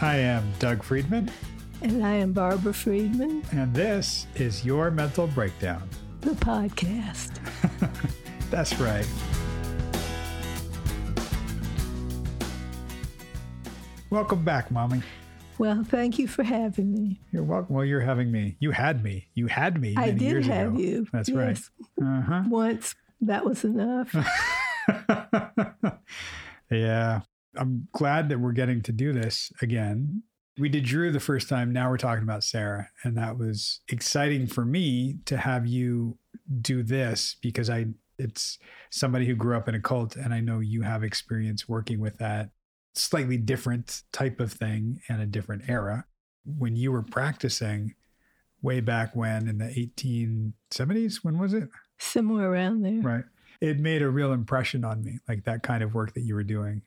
I am Doug Friedman, And I am Barbara Friedman, and this is Your Mental Breakdown. the podcast. That's right. Welcome back, Mommy. Well, thank you for having me. You're welcome. Well, you're having me. You had me. You had me. I did years have ago. you. That's Yes. right. Uh huh. Once, that was enough. yeah. I'm glad that we're getting to do this again. We did Drew the first time. Now we're talking about Sarah. And that was exciting for me to have you do this because I it's somebody who grew up in a cult and I know you have experience working with that slightly different type of thing and a different era. When you were practicing way back when in the 1870s, when was it? Somewhere around there. Right. It made a real impression on me, like that kind of work that you were doing.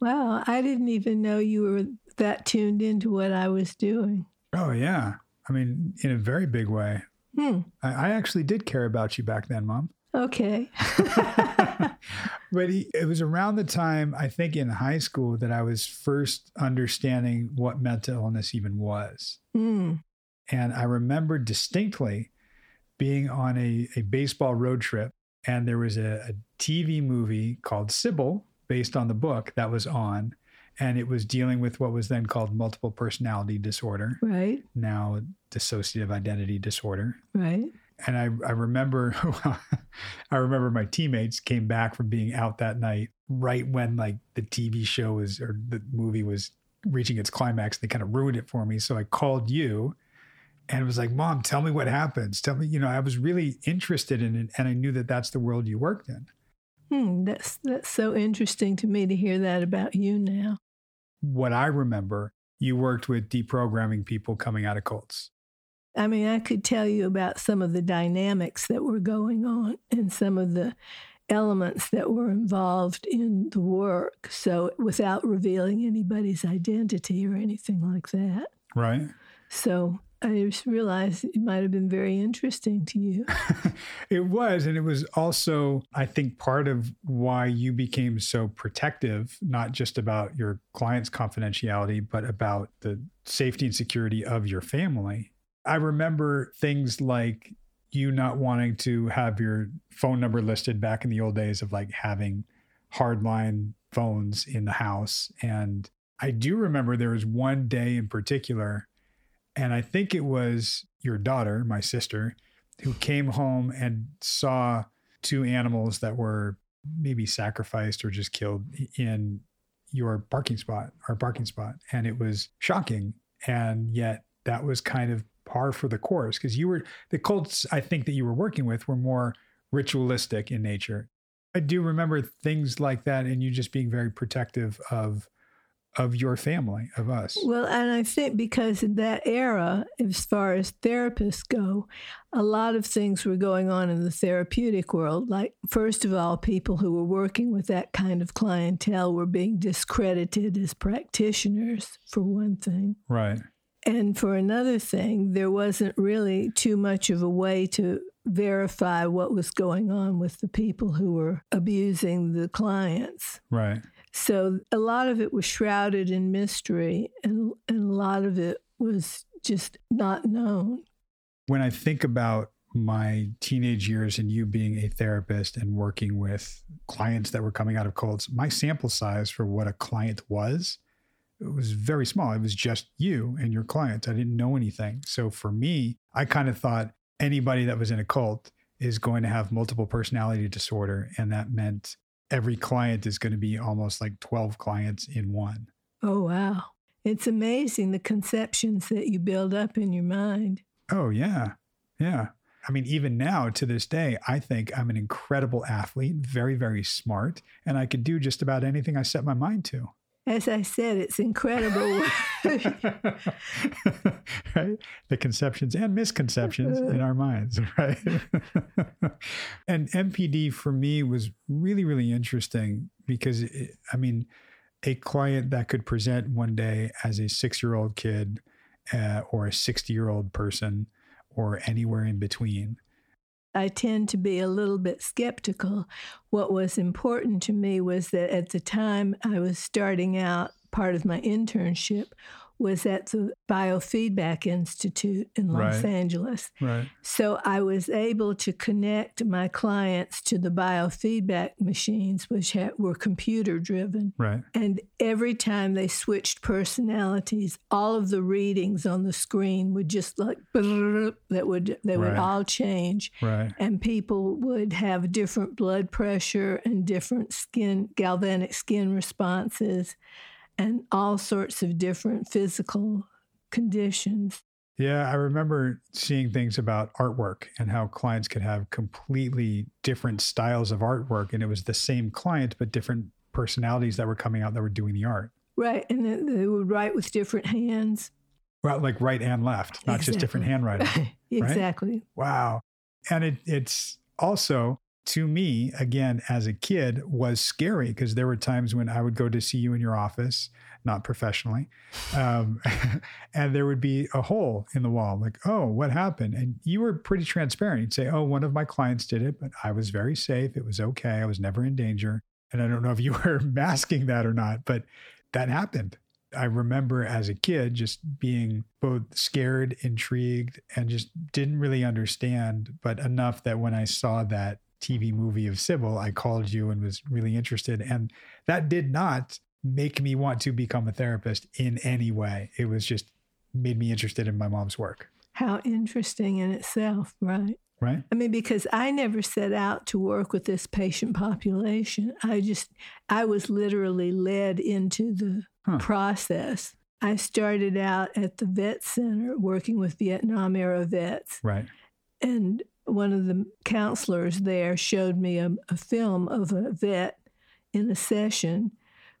Wow, I didn't even know you were that tuned into what I was doing. Oh, yeah. I mean, in a very big way. Hmm. I, I actually did care about you back then, Mom. Okay. but he, it was around the time, I think, in high school that I was first understanding what mental illness even was. Hmm. And I remember distinctly being on a, a baseball road trip, and there was a, a TV movie called Sybil, based on the book that was on. And it was dealing with what was then called multiple personality disorder, Right. now dissociative identity disorder. Right. And I, I remember, I remember my teammates came back from being out that night right when like the TV show was or the movie was reaching its climax. They kind of ruined it for me. So I called you and was like, Mom, tell me what happens. Tell me, you know, I was really interested in it and I knew that that's the world you worked in. Hmm. That's that's so interesting to me to hear that about you now. What I remember, you worked with deprogramming people coming out of cults. I mean, I could tell you about some of the dynamics that were going on and some of the elements that were involved in the work. So, without revealing anybody's identity or anything like that. Right. So, I just realized it might have been very interesting to you. it was. And it was also, I think, part of why you became so protective, not just about your client's confidentiality, but about the safety and security of your family. I remember things like you not wanting to have your phone number listed back in the old days of like having hardline phones in the house. And I do remember there was one day in particular, and I think it was your daughter, my sister, who came home and saw two animals that were maybe sacrificed or just killed in your parking spot, our parking spot. And it was shocking. And yet that was kind of par for the course because you were the cults I think that you were working with were more ritualistic in nature. I do remember things like that and you just being very protective of of your family, of us. Well, and I think because in that era, as far as therapists go, a lot of things were going on in the therapeutic world. Like, first of all, people who were working with that kind of clientele were being discredited as practitioners, for one thing. Right. And for another thing, there wasn't really too much of a way to verify what was going on with the people who were abusing the clients. Right. So a lot of it was shrouded in mystery, and, and a lot of it was just not known. When I think about my teenage years and you being a therapist and working with clients that were coming out of cults, my sample size for what a client was, it was very small. It was just you and your clients. I didn't know anything. So for me, I kind of thought anybody that was in a cult is going to have multiple personality disorder. And that meant every client is going to be almost like 12 clients in one. Oh, wow. It's amazing the conceptions that you build up in your mind. Oh, yeah. Yeah. I mean, even now to this day, I think I'm an incredible athlete, very, very smart, and I could do just about anything I set my mind to. As I said, it's incredible. right? The conceptions and misconceptions in our minds, right? and MPD for me was really, really interesting because, it, I mean, a client that could present one day as a six year old kid uh, or a 60 year old person or anywhere in between. I tend to be a little bit skeptical. What was important to me was that at the time I was starting out, part of my internship was at the Biofeedback Institute in Los Right. Angeles. Right. So I was able to connect my clients to the biofeedback machines, which were computer driven. Right. And every time they switched personalities, all of the readings on the screen would just like that would they would Right. all change, Right. and people would have different blood pressure and different skin galvanic skin responses, and all sorts of different physical conditions. Yeah, I remember seeing things about artwork and how clients could have completely different styles of artwork, and it was the same client but different personalities that were coming out that were doing the art. Right, and they would write with different hands. Well, like right and left, not just different Exactly. handwriting. exactly. Wow. And it, it's also to me, again, as a kid, was scary because there were times when I would go to see you in your office, not professionally, um, and there would be a hole in the wall, like, oh, what happened? And you were pretty transparent. You'd say, oh, one of my clients did it, but I was very safe. It was okay. I was never in danger. And I don't know if you were masking that or not, but that happened. I remember as a kid just being both scared, intrigued, and just didn't really understand, but enough that when I saw that TV movie of Sybil, I called you and was really interested. And that did not make me want to become a therapist in any way. It was just made me interested in my mom's work. How interesting in itself, right? Right. I mean, because I never set out to work with this patient population. I just, I was literally led into the Huh. process. I started out at the vet center working with Vietnam era vets. Right. And one of the counselors there showed me a, a film of a vet in a session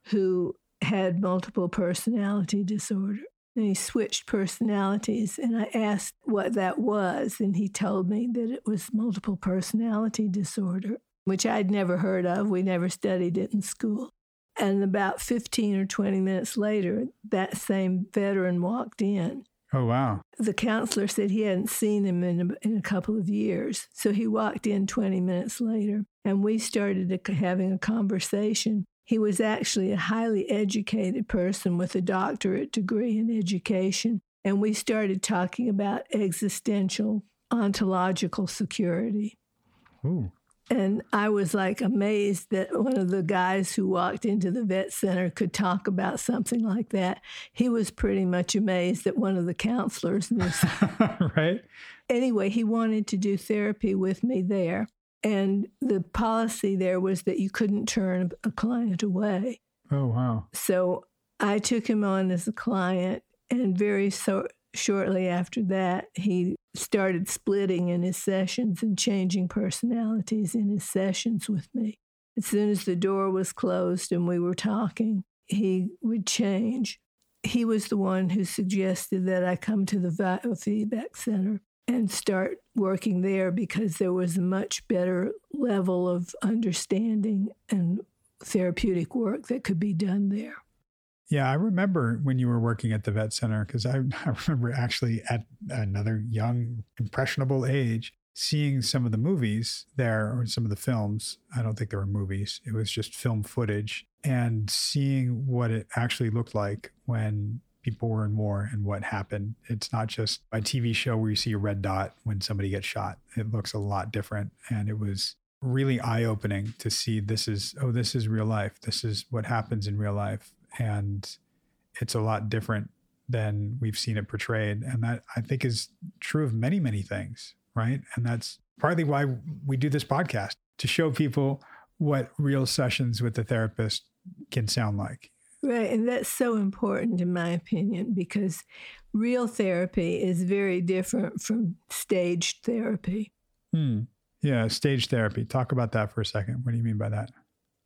who had multiple personality disorder. And he switched personalities. And I asked what that was. And he told me that it was multiple personality disorder, which I'd never heard of. We never studied it in school. And about 15 or 20 minutes later, that same veteran walked in Oh, wow. the counselor said he hadn't seen him in a, in a couple of years. So he walked in 20 minutes later and we started a, having a conversation. He was actually a highly educated person with a doctorate degree in education. And we started talking about existential ontological security. Ooh. And I was like amazed that one of the guys who walked into the vet center could talk about something like that. He was pretty much amazed that one of the counselors knew. right. anyway, he wanted to do therapy with me there. And the policy there was that you couldn't turn a client away. Oh, wow. So I took him on as a client, and very so, shortly after that, he started splitting in his sessions and changing personalities in his sessions with me. As soon as the door was closed and we were talking, he would change. He was the one who suggested that I come to the biofeedback uh, center and start working there because there was a much better level of understanding and therapeutic work that could be done there. Yeah, I remember when you were working at the vet center because I, I remember actually at another young, impressionable age seeing some of the movies there or some of the films. I don't think there were movies, it was just film footage and seeing what it actually looked like when people were in war and what happened. It's not just a TV show where you see a red dot when somebody gets shot, it looks a lot different. And it was really eye opening to see this is, oh, this is real life. This is what happens in real life and it's a lot different than we've seen it portrayed and that i think is true of many many things right and that's partly why we do this podcast to show people what real sessions with the therapist can sound like Right. And that's so important, in my opinion, because real therapy is very different from staged therapy. hmm. yeah stage therapy talk about that for a second what do you mean by that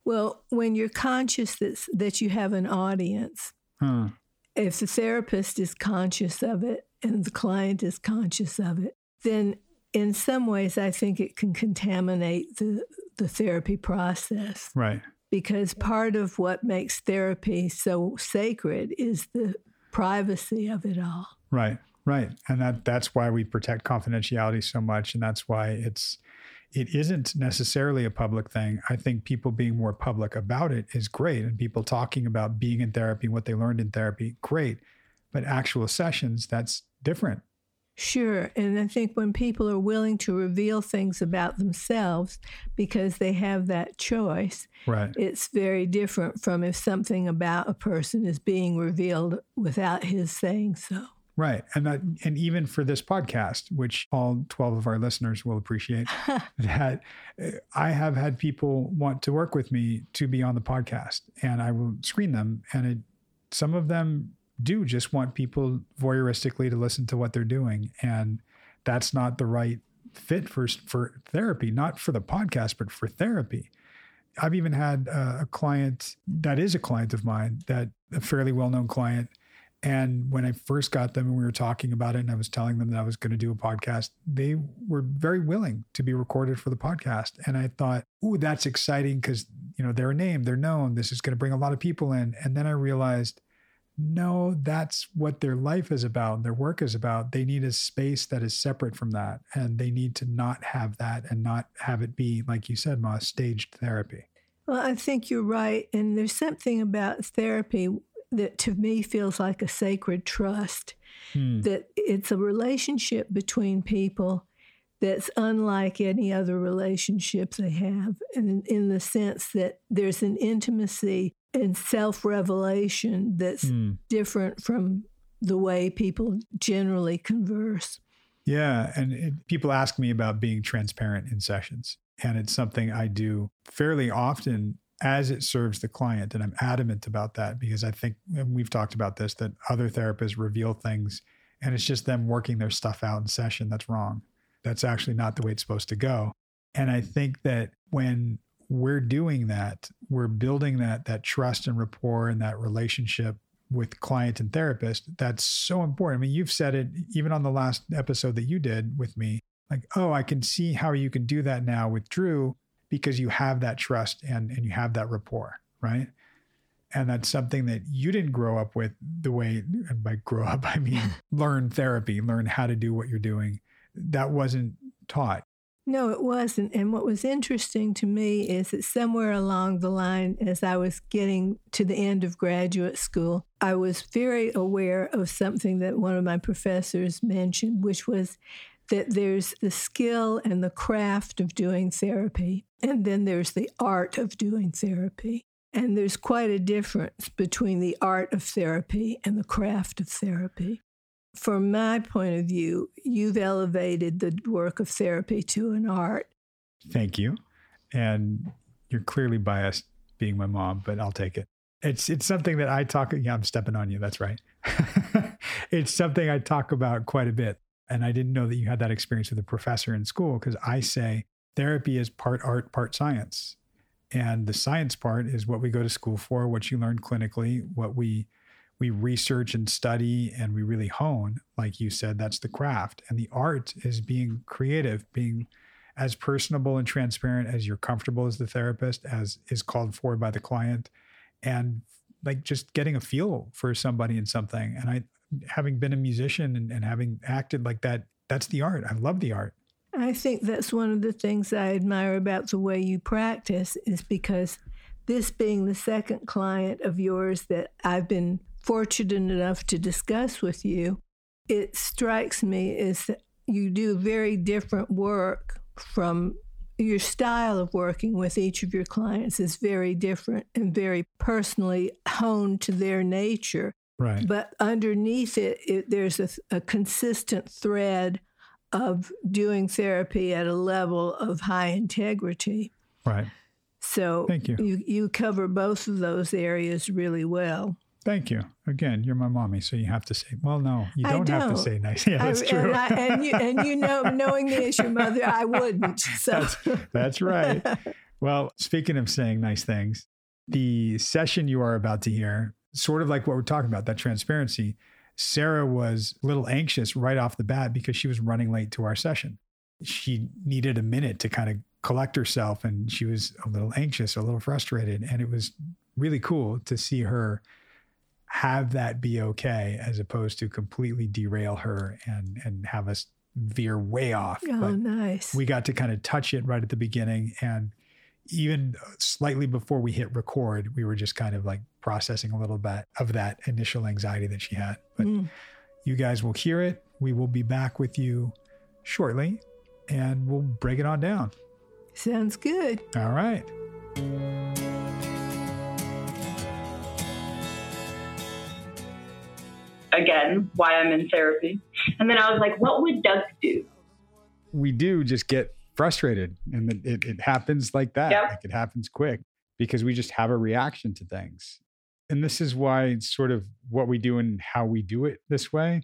Well, when you're conscious that, that you have an audience, huh. if the therapist is conscious of it and the client is conscious of it, then in some ways I think it can contaminate the, the therapy process right because part of what makes therapy so sacred is the privacy of it all. Right, right, and that that's why we protect confidentiality so much, and that's why it's it isn't necessarily a public thing. I think people being more public about it is great, and people talking about being in therapy, what they learned in therapy, great. But actual sessions, that's different. Sure. And I think when people are willing to reveal things about themselves because they have that choice, right. it's very different from if something about a person is being revealed without his saying so. Right. And that, and even for this podcast, which all 12 of our listeners will appreciate, that uh, I have had people want to work with me to be on the podcast and I will screen them. And it, some of them do just want people voyeuristically to listen to what they're doing. And that's not the right fit for, for therapy, not for the podcast, but for therapy. I've even had a, a client that is a client of mine, that a fairly well known client. And when I first got them and we were talking about it, and I was telling them that I was going to do a podcast, they were very willing to be recorded for the podcast. And I thought, ooh, that's exciting because, you know, they're a name, they're known. This is going to bring a lot of people in. And then I realized no, that's what their life is about, their work is about. They need a space that is separate from that. And they need to not have that and not have it be, like you said, Ma, staged therapy. Well, I think you're right. And there's something about therapy that to me feels like a sacred trust, hmm. that it's a relationship between people that's unlike any other relationship they have, and in the sense that there's an intimacy and self revelation that's mm. different from the way people generally converse. Yeah. And it, people ask me about being transparent in sessions. And it's something I do fairly often as it serves the client. And I'm adamant about that because I think, we've talked about this, that other therapists reveal things and it's just them working their stuff out in session. That's wrong. That's actually not the way it's supposed to go. And I think that when we're doing that we're building that that trust and rapport and that relationship with client and therapist that's so important i mean you've said it even on the last episode that you did with me like oh i can see how you can do that now with drew because you have that trust and and you have that rapport right? And that's something that you didn't grow up with the way and by grow up i mean learn therapy learn how to do what you're doing. That wasn't taught. No, it wasn't. And what was interesting to me is that somewhere along the line, as I was getting to the end of graduate school, I was very aware of something that one of my professors mentioned, which was that there's the skill and the craft of doing therapy, and then there's the art of doing therapy. And there's quite a difference between the art of therapy and the craft of therapy from my point of view, you've elevated the work of therapy to an art. Thank you. And you're clearly biased being my mom, but I'll take it. It's it's something that I talk yeah, I'm stepping on you. That's right. it's something I talk about quite a bit. And I didn't know that you had that experience with a professor in school because I say therapy is part art, part science. And the science part is what we go to school for, what you learn clinically, what we we research and study and we really hone like you said that's the craft. And the art is being creative being as personable and transparent as you're comfortable as the therapist as is called for by the client and like just getting a feel for somebody and something. And i having been a musician and, and having acted like that that's the art. I love the art i think that's one of the things i admire about the way you practice is because this being the second client of yours that i've been fortunate enough to discuss with you, it strikes me is that you do very different work from your style of working with each of your clients is very different and very personally honed to their nature. Right. But underneath it, it there's a, a consistent thread of doing therapy at a level of high integrity. Right. So Thank you. you you cover both of those areas really well. Thank you. Again, you're my mommy, so you have to say. Well, no, you don't, don't. have to say nice. Yeah, that's I, true. And, I, and, you, and you know, knowing me as your mother, I wouldn't. So that's, that's right. Well, speaking of saying nice things, the session you are about to hear, sort of like what we're talking about, that transparency. Sarah was a little anxious right off the bat because she was running late to our session. She needed a minute to kind of collect herself, and she was a little anxious, a little frustrated, and it was really cool to see her have that be okay as opposed to completely derail her and and have us veer way off. Oh, but nice. We got to kind of touch it right at the beginning and even slightly before we hit record, we were just kind of like processing a little bit of that initial anxiety that she had. But Mm. you guys will hear it. We will be back with you shortly and we'll break it on down. Sounds good. All right. Again, why I'm in therapy. And then I was like, what would Doug do? We do just get frustrated and it, it, happens like that. Yep. Like it happens quick because we just have a reaction to things. And this is why it's sort of what we do and how we do it this way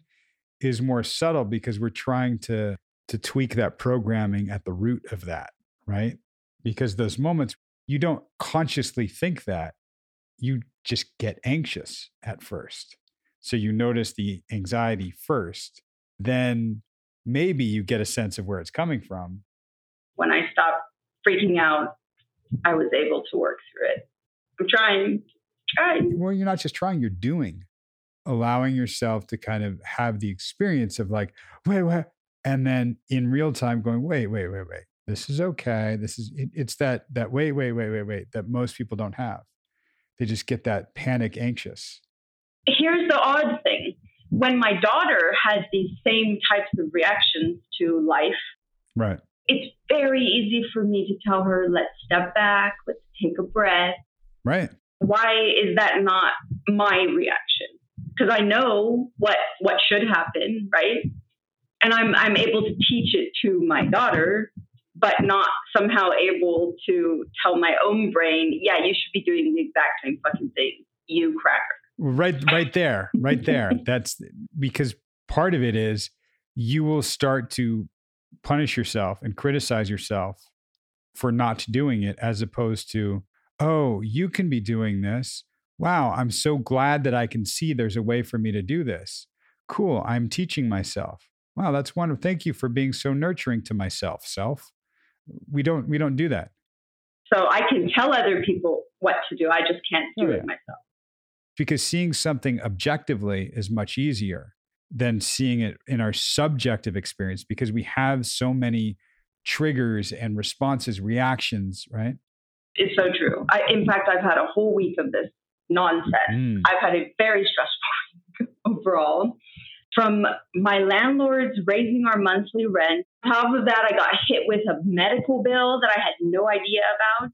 is more subtle because we're trying to to tweak that programming at the root of that, right? Because those moments you don't consciously think that. You just get anxious at first. So you notice the anxiety first, then maybe you get a sense of where it's coming from. When I stopped freaking out, I was able to work through it. I'm trying, trying. Well, you're not just trying, you're doing, allowing yourself to kind of have the experience of like, wait, wait. And then in real time going, wait, wait, wait, wait. This is okay. This is, it, it's that, that wait, wait, wait, wait, wait, that most people don't have. They just get that panic anxious. Here's the odd thing. When my daughter has these same types of reactions to life, Right. It's very easy for me to tell her, let's step back, let's take a breath. Right. Why is that not my reaction? Because I know what what should happen, right? And I'm I'm able to teach it to my daughter, but not somehow able to tell my own brain, yeah, you should be doing the exact same fucking thing, you cracker. Right, right there, right there. That's because part of it is you will start to punish yourself and criticize yourself for not doing it, as opposed to, oh, you can be doing this. Wow, I'm so glad that I can see there's a way for me to do this. Cool, I'm teaching myself. Wow, that's wonderful. Thank you for being so nurturing to myself, self. We don't we don't do that. So I can tell other people what to do. I just can't do Oh, yeah. it myself. because seeing something objectively is much easier than seeing it in our subjective experience because we have so many triggers and responses, reactions, right? It's so true. I, in fact, I've had a whole week of this nonsense. Mm. I've had a very stressful week overall. From my landlords raising our monthly rent. On top of that, I got hit with a medical bill that I had no idea about.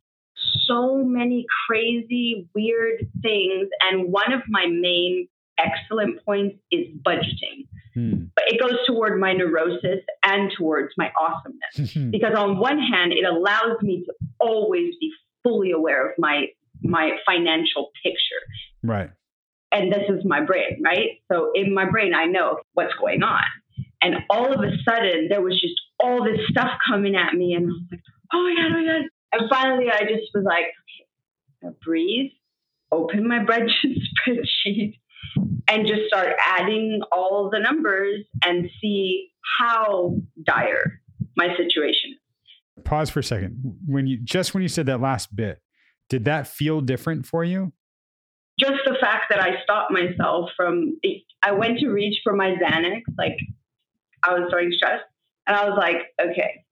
So many crazy, weird things. And one of my main excellent points is budgeting. Mm. But it goes toward my neurosis and towards my awesomeness. Because on one hand it allows me to always be fully aware of my my financial picture. Right. and this is my brain right? So in my brain i know what's going on. And all of a sudden there was just all this stuff coming at me and i was like oh my god oh my god. And finally i just was like okay breathe. Open my budget spreadsheet and just start adding all the numbers and see how dire my situation is Pause for a second. When you just when you said that last bit, did that feel different for you? just the fact that I stopped myself from, I went to reach for my Xanax, like I was starting stressed, and I was like, okay,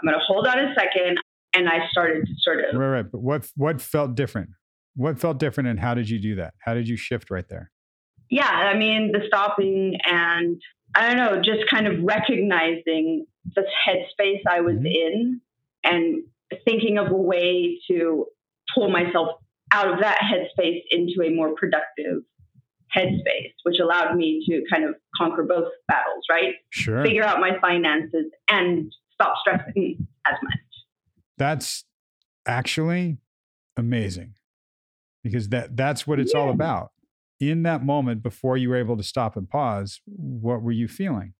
I'm going to hold on a second. And I started to sort of, Right, right. But what what felt different? What felt different and how did you do that? How did you shift right there? Yeah, I mean, the stopping and I don't know, just kind of recognizing the headspace I was Mhm. in and thinking of a way to pull myself out of that headspace into a more productive headspace, which allowed me to kind of conquer both battles, right? Sure. figure out my finances and stop stressing as much. That's actually amazing because that that's what it's all about. In that moment before you were able to stop and pause, what were you feeling?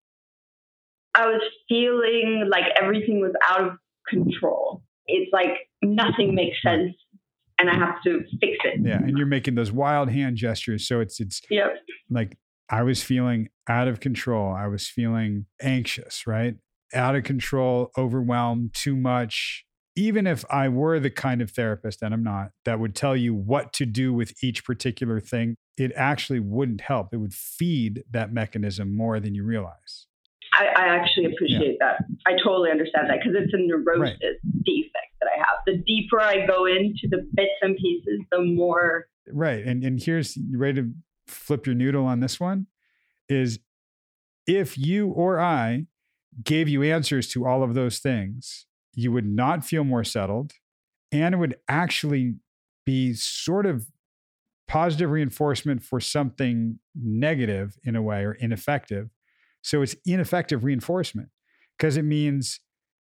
I was feeling like everything was out of control. It's like nothing makes sense and I have to fix it. Yeah, and you're making those wild hand gestures so it's it's Yep. like I was feeling out of control. I was feeling anxious, right? Out of control, overwhelmed, too much. Even if I were the kind of therapist, and I'm not, that would tell you what to do with each particular thing, it actually wouldn't help. It would feed that mechanism more than you realize. I, I actually appreciate that. I totally understand that because it's a neurosis defect that I have. The deeper I go into the bits and pieces, the more Right. And and here's ready to flip your noodle on this one is if you or I gave you answers to all of those things, you would not feel more settled and it would actually be sort of positive reinforcement for something negative in a way or ineffective. So it's ineffective reinforcement because it means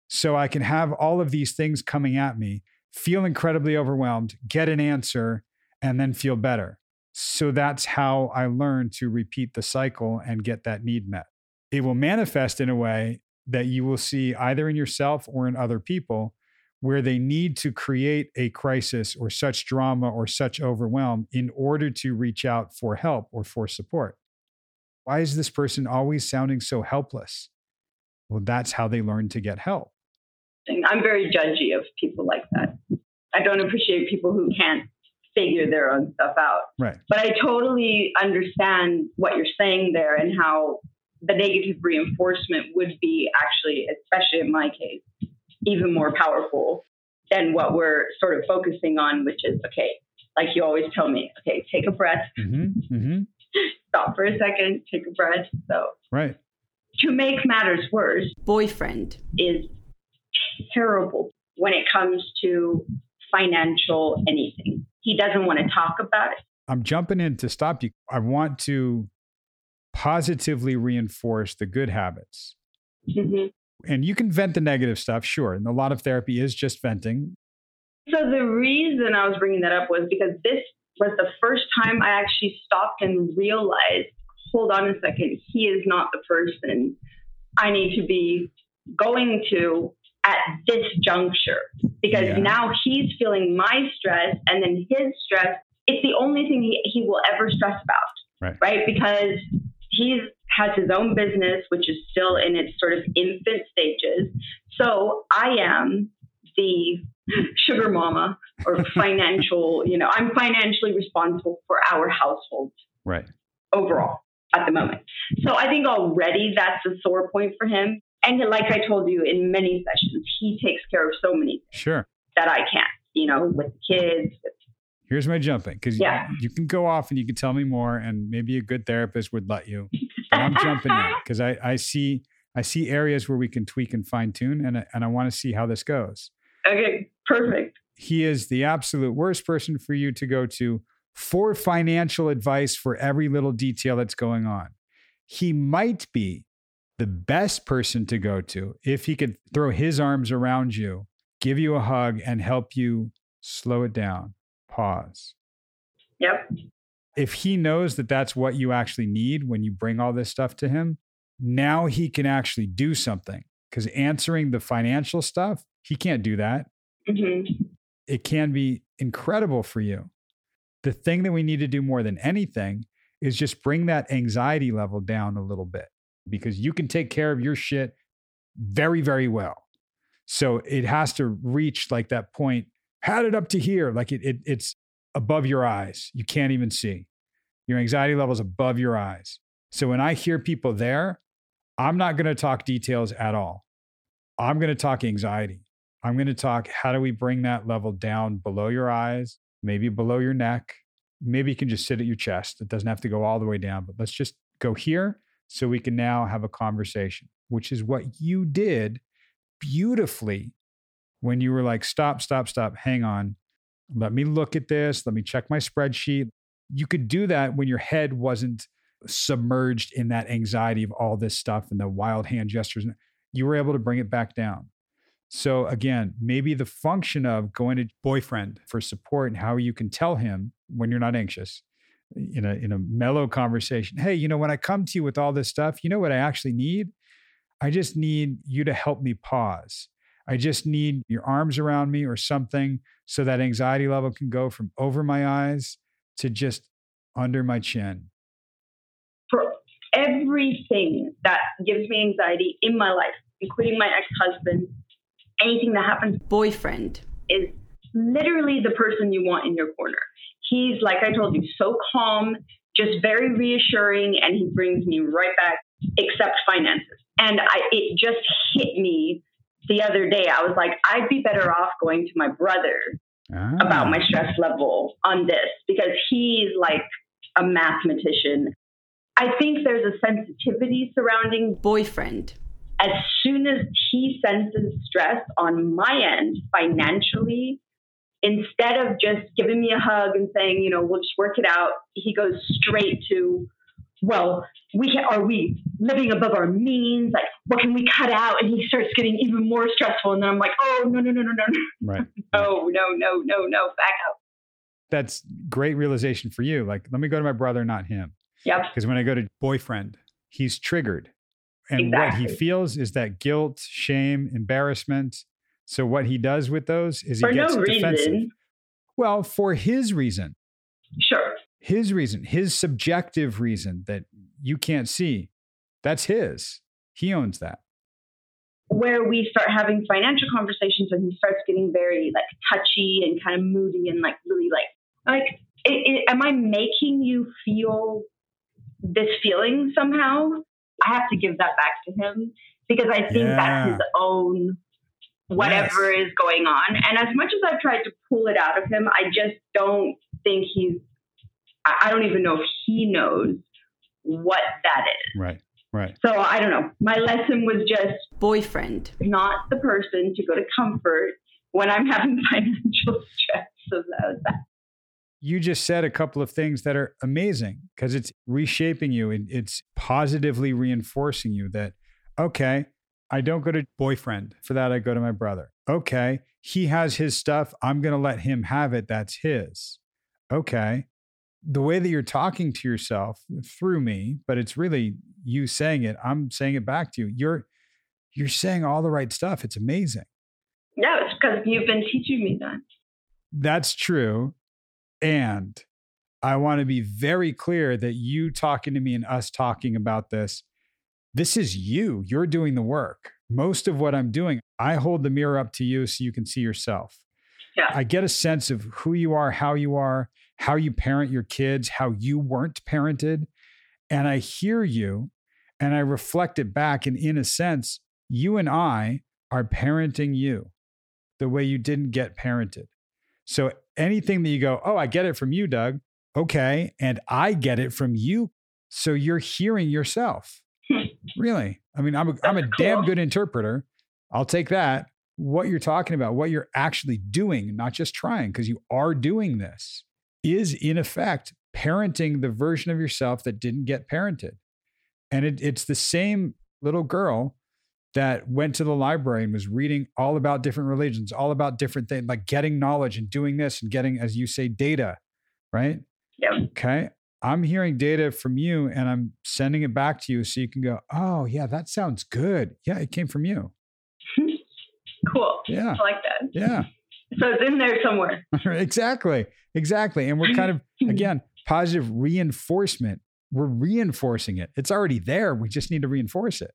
so I can have all of these things coming at me, feel incredibly overwhelmed, get an answer, and then feel better. So that's how I learn to repeat the cycle and get that need met. It will manifest in a way that you will see either in yourself or in other people where they need to create a crisis or such drama or such overwhelm in order to reach out for help or for support. Why is this person always sounding so helpless? Well, that's how they learn to get help. I'm very judgy of people like that. I don't appreciate people who can't figure their own stuff out. Right. But I totally understand what you're saying there and how the negative reinforcement would be actually, especially in my case, even more powerful than what we're sort of focusing on, which is okay, like you always tell me, okay, take a breath, mm-hmm, mm-hmm. stop for a second, take a breath. So, right. To make matters worse, boyfriend is terrible when it comes to financial anything. He doesn't want to talk about it. I'm jumping in to stop you. I want to positively reinforce the good habits. Mm-hmm and you can vent the negative stuff, sure. And a lot of therapy is just venting. So the reason I was bringing that up was because this was the first time I actually stopped and realized, hold on a second, he is not the person I need to be going to at this juncture because yeah. now he's feeling my stress and then his stress it's the only thing he, he will ever stress about right right because he's has his own business, which is still in its sort of infant stages. So I am the sugar mama or financial, you know, I'm financially responsible for our household. Right. Overall at the moment. So I think already that's a sore point for him. And like I told you in many sessions, he takes care of so many things sure. that I can't, you know, with kids, with here's my jumping because yeah. you, you, can go off and you can tell me more and maybe a good therapist would let you but i'm jumping in because I, I see i see areas where we can tweak and fine tune and, and i want to see how this goes. Okay perfect. He is the absolute worst person for you to go to for financial advice for every little detail that's going on. He might be the best person to go to if he could throw his arms around you give you a hug and help you slow it down pause. Yep. If he knows that that's what you actually need when you bring all this stuff to him, now he can actually do something because answering the financial stuff, he can't do that. Mm-hmm. It can be incredible for you. The thing that we need to do more than anything is just bring that anxiety level down a little bit because you can take care of your shit very, very well. So it has to reach like that point had it up to here. Like it, it it's above your eyes. You can't even see. Your anxiety level is above your eyes. So when I hear people there, I'm not going to talk details at all. I'm going to talk anxiety. I'm going to talk how do we bring that level down below your eyes, maybe below your neck. Maybe you can just sit at your chest. It doesn't have to go all the way down, but let's just go here so we can now have a conversation, which is what you did beautifully when you were like, stop, stop, stop, hang on, let me look at this, let me check my spreadsheet. You could do that when your head wasn't submerged in that anxiety of all this stuff and the wild hand gestures. You were able to bring it back down. So again, maybe the function of going to boyfriend for support and how you can tell him when you're not anxious in a in a mellow conversation. Hey, you know, when I come to you with all this stuff, you know what I actually need? I just need you to help me pause. I just need your arms around me or something so that anxiety level can go from over my eyes to just under my chin. For everything that gives me anxiety in my life, including my ex husband, anything that happens, boyfriend is literally the person you want in your corner. He's, like I told you, so calm, just very reassuring, and he brings me right back, except finances. And I, it just hit me the other day, I was like, I'd be better off going to my brother ah. about my stress level on this because he's like a mathematician. I think there's a sensitivity surrounding boyfriend. As soon as he senses stress on my end financially, instead of just giving me a hug and saying, you know, we'll just work it out, he goes straight to, well, we can, are we living above our means? Like, what can we cut out? And he starts getting even more stressful. And then I'm like, oh, no, no, no, no, no. Right. no, no, no, no, no, back up. That's great realization for you. Like, let me go to my brother, not him. Yep. Because when I go to boyfriend, he's triggered. And exactly. what he feels is that guilt, shame, embarrassment. So what he does with those is for he gets no defensive. Reason. Well, for his reason. Sure. His reason, his subjective reason that you can't see. That's his. He owns that. Where we start having financial conversations and he starts getting very like touchy and kind of moody and like really like like it, it, am I making you feel this feeling somehow? I have to give that back to him because I think yeah. that's his own whatever yes. is going on. And as much as I've tried to pull it out of him, I just don't think he's, I don't even know if he knows what that is. Right, right. So I don't know. My lesson was just boyfriend, not the person to go to comfort when I'm having financial stress. So that was that you just said a couple of things that are amazing because it's reshaping you and it's positively reinforcing you that, okay, I don't go to boyfriend. For that, I go to my brother. Okay, he has his stuff. I'm going to let him have it. That's his. Okay. The way that you're talking to yourself through me, but it's really you saying it. I'm saying it back to you. You're you're saying all the right stuff. It's amazing. Yeah, it's because you've been teaching me that. That's true. And I want to be very clear that you talking to me and us talking about this, this is you. You're doing the work. Most of what I'm doing, I hold the mirror up to you so you can see yourself. Yeah. I get a sense of who you are, how you are, how you parent your kids, how you weren't parented. And I hear you and I reflect it back. And in a sense, you and I are parenting you the way you didn't get parented. So anything that you go, oh, I get it from you, Doug. Okay. And I get it from you. So you're hearing yourself. really? I mean, I'm a, I'm a cool. damn good interpreter. I'll take that. What you're talking about, what you're actually doing, not just trying, because you are doing this, is in effect parenting the version of yourself that didn't get parented. And it, it's the same little girl that went to the library and was reading all about different religions, all about different things, like getting knowledge and doing this and getting, as you say, data, right? Yeah. Okay. I'm hearing data from you and I'm sending it back to you so you can go, oh, yeah, that sounds good. Yeah, it came from you. cool. Yeah. I like that. Yeah. So it's in there somewhere. exactly. Exactly. And we're kind of, again, positive reinforcement. We're reinforcing it. It's already there. We just need to reinforce it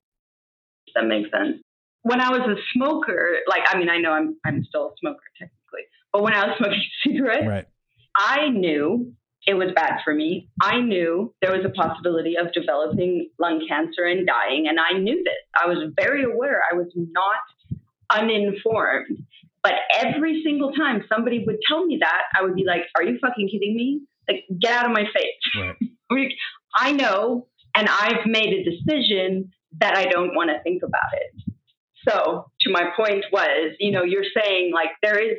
that makes sense. When I was a smoker, like I mean, I know I'm I'm still a smoker technically, but when I was smoking cigarettes, right. I knew it was bad for me. I knew there was a possibility of developing lung cancer and dying, and I knew this. I was very aware. I was not uninformed. But every single time somebody would tell me that, I would be like, "Are you fucking kidding me? Like, get out of my face!" Right. I know, and I've made a decision that I don't want to think about it. So, to my point was, you know, you're saying like there is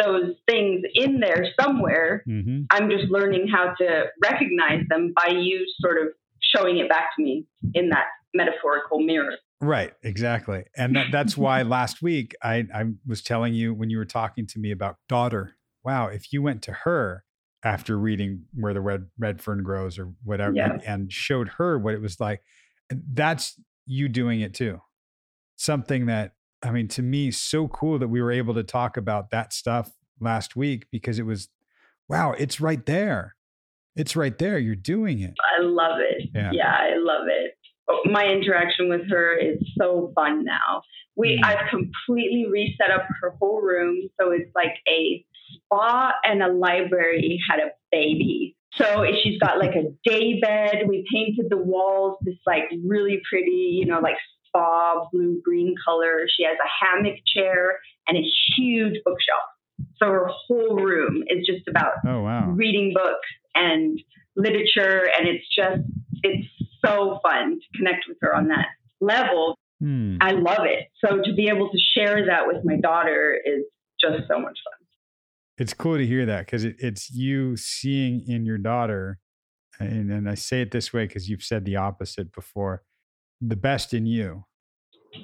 those things in there somewhere. Mm-hmm. I'm just learning how to recognize them by you sort of showing it back to me in that metaphorical mirror. Right, exactly. And that, that's why last week I, I was telling you when you were talking to me about daughter, wow, if you went to her after reading Where the Red, Red Fern Grows or whatever yeah. and, and showed her what it was like, that's you doing it too. Something that, I mean, to me, so cool that we were able to talk about that stuff last week because it was, wow, it's right there. It's right there. You're doing it. I love it. Yeah, yeah I love it. My interaction with her is so fun now. We mm. I've completely reset up her whole room so it's like a spa and a library had a baby. So she's got like a day bed. We painted the walls this like really pretty, you know, like spa blue green color. She has a hammock chair and a huge bookshelf. So her whole room is just about oh, wow. reading books and literature. And it's just, it's so fun to connect with her on that level. Hmm. I love it. So to be able to share that with my daughter is just so much fun. It's cool to hear that because it, it's you seeing in your daughter, and, and I say it this way because you've said the opposite before the best in you,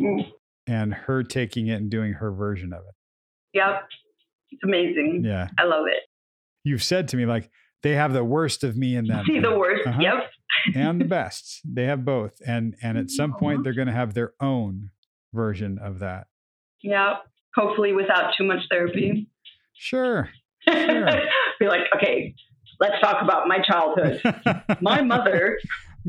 Mm. and her taking it and doing her version of it. Yep. It's amazing. Yeah. I love it. You've said to me, like, they have the worst of me in them. See the worst. Uh-huh. Yep. and the best. They have both. And and at some point they're gonna have their own version of that. Yeah. Hopefully without too much therapy. Sure. Be like, okay, let's talk about my childhood. My mother.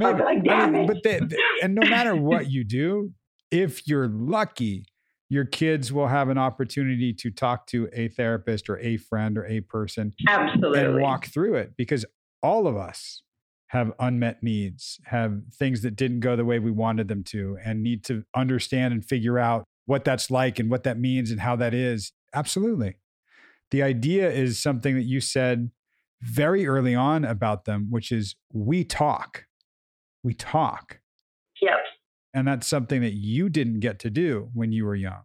I'll be like, damn it. but they, they- and no matter what you do, if you're lucky, your kids will have an opportunity to talk to a therapist or a friend or a person Absolutely. and walk through it because all of us have unmet needs, have things that didn't go the way we wanted them to, and need to understand and figure out what that's like and what that means and how that is. Absolutely. The idea is something that you said very early on about them, which is we talk. We talk. Yep. And that's something that you didn't get to do when you were young.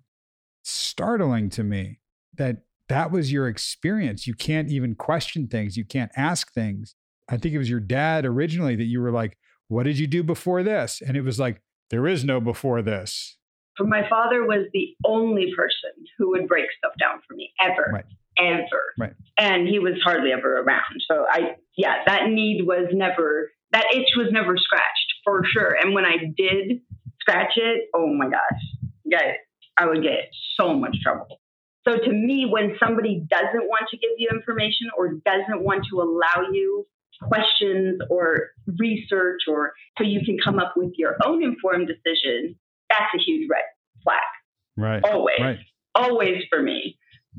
Startling to me that that was your experience. You can't even question things, you can't ask things. I think it was your dad originally that you were like, What did you do before this? And it was like, There is no before this. My father was the only person who would break stuff down for me ever. Right. Ever. Right. And he was hardly ever around. So I yeah, that need was never that itch was never scratched for sure. And when I did scratch it, oh my gosh. Guys, I would get so much trouble. So to me, when somebody doesn't want to give you information or doesn't want to allow you questions or research or so you can come up with your own informed decision, that's a huge red flag. Right. Always. Right. Always for me.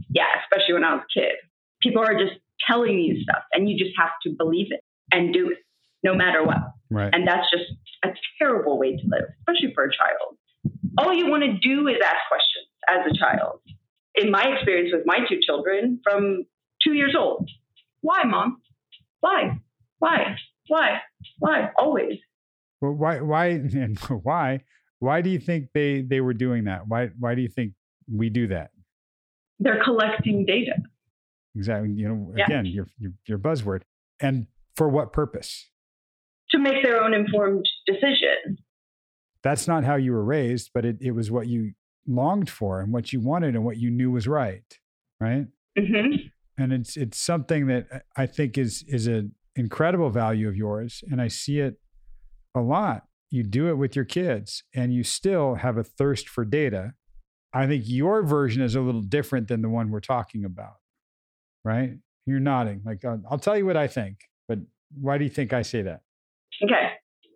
Yeah, especially when I was a kid. People are just telling you stuff and you just have to believe it and do it no matter what. Right. And that's just a terrible way to live, especially for a child. All you want to do is ask questions as a child. In my experience with my two children from two years old, why, mom? Why? Why? Why? Why? Always. Well, why why and why? Why do you think they they were doing that? Why why do you think we do that? They're collecting data. Exactly. You know, Yeah. again, your, your your buzzword. And for what purpose? To make their own informed decision. That's not how you were raised, but it, it was what you longed for and what you wanted and what you knew was right. Right. hmm And it's it's something that I think is is an incredible value of yours. And I see it a lot. You do it with your kids and you still have a thirst for data. I think your version is a little different than the one we're talking about. Right? You're nodding. Like I'll, I'll tell you what I think, but why do you think I say that? Okay.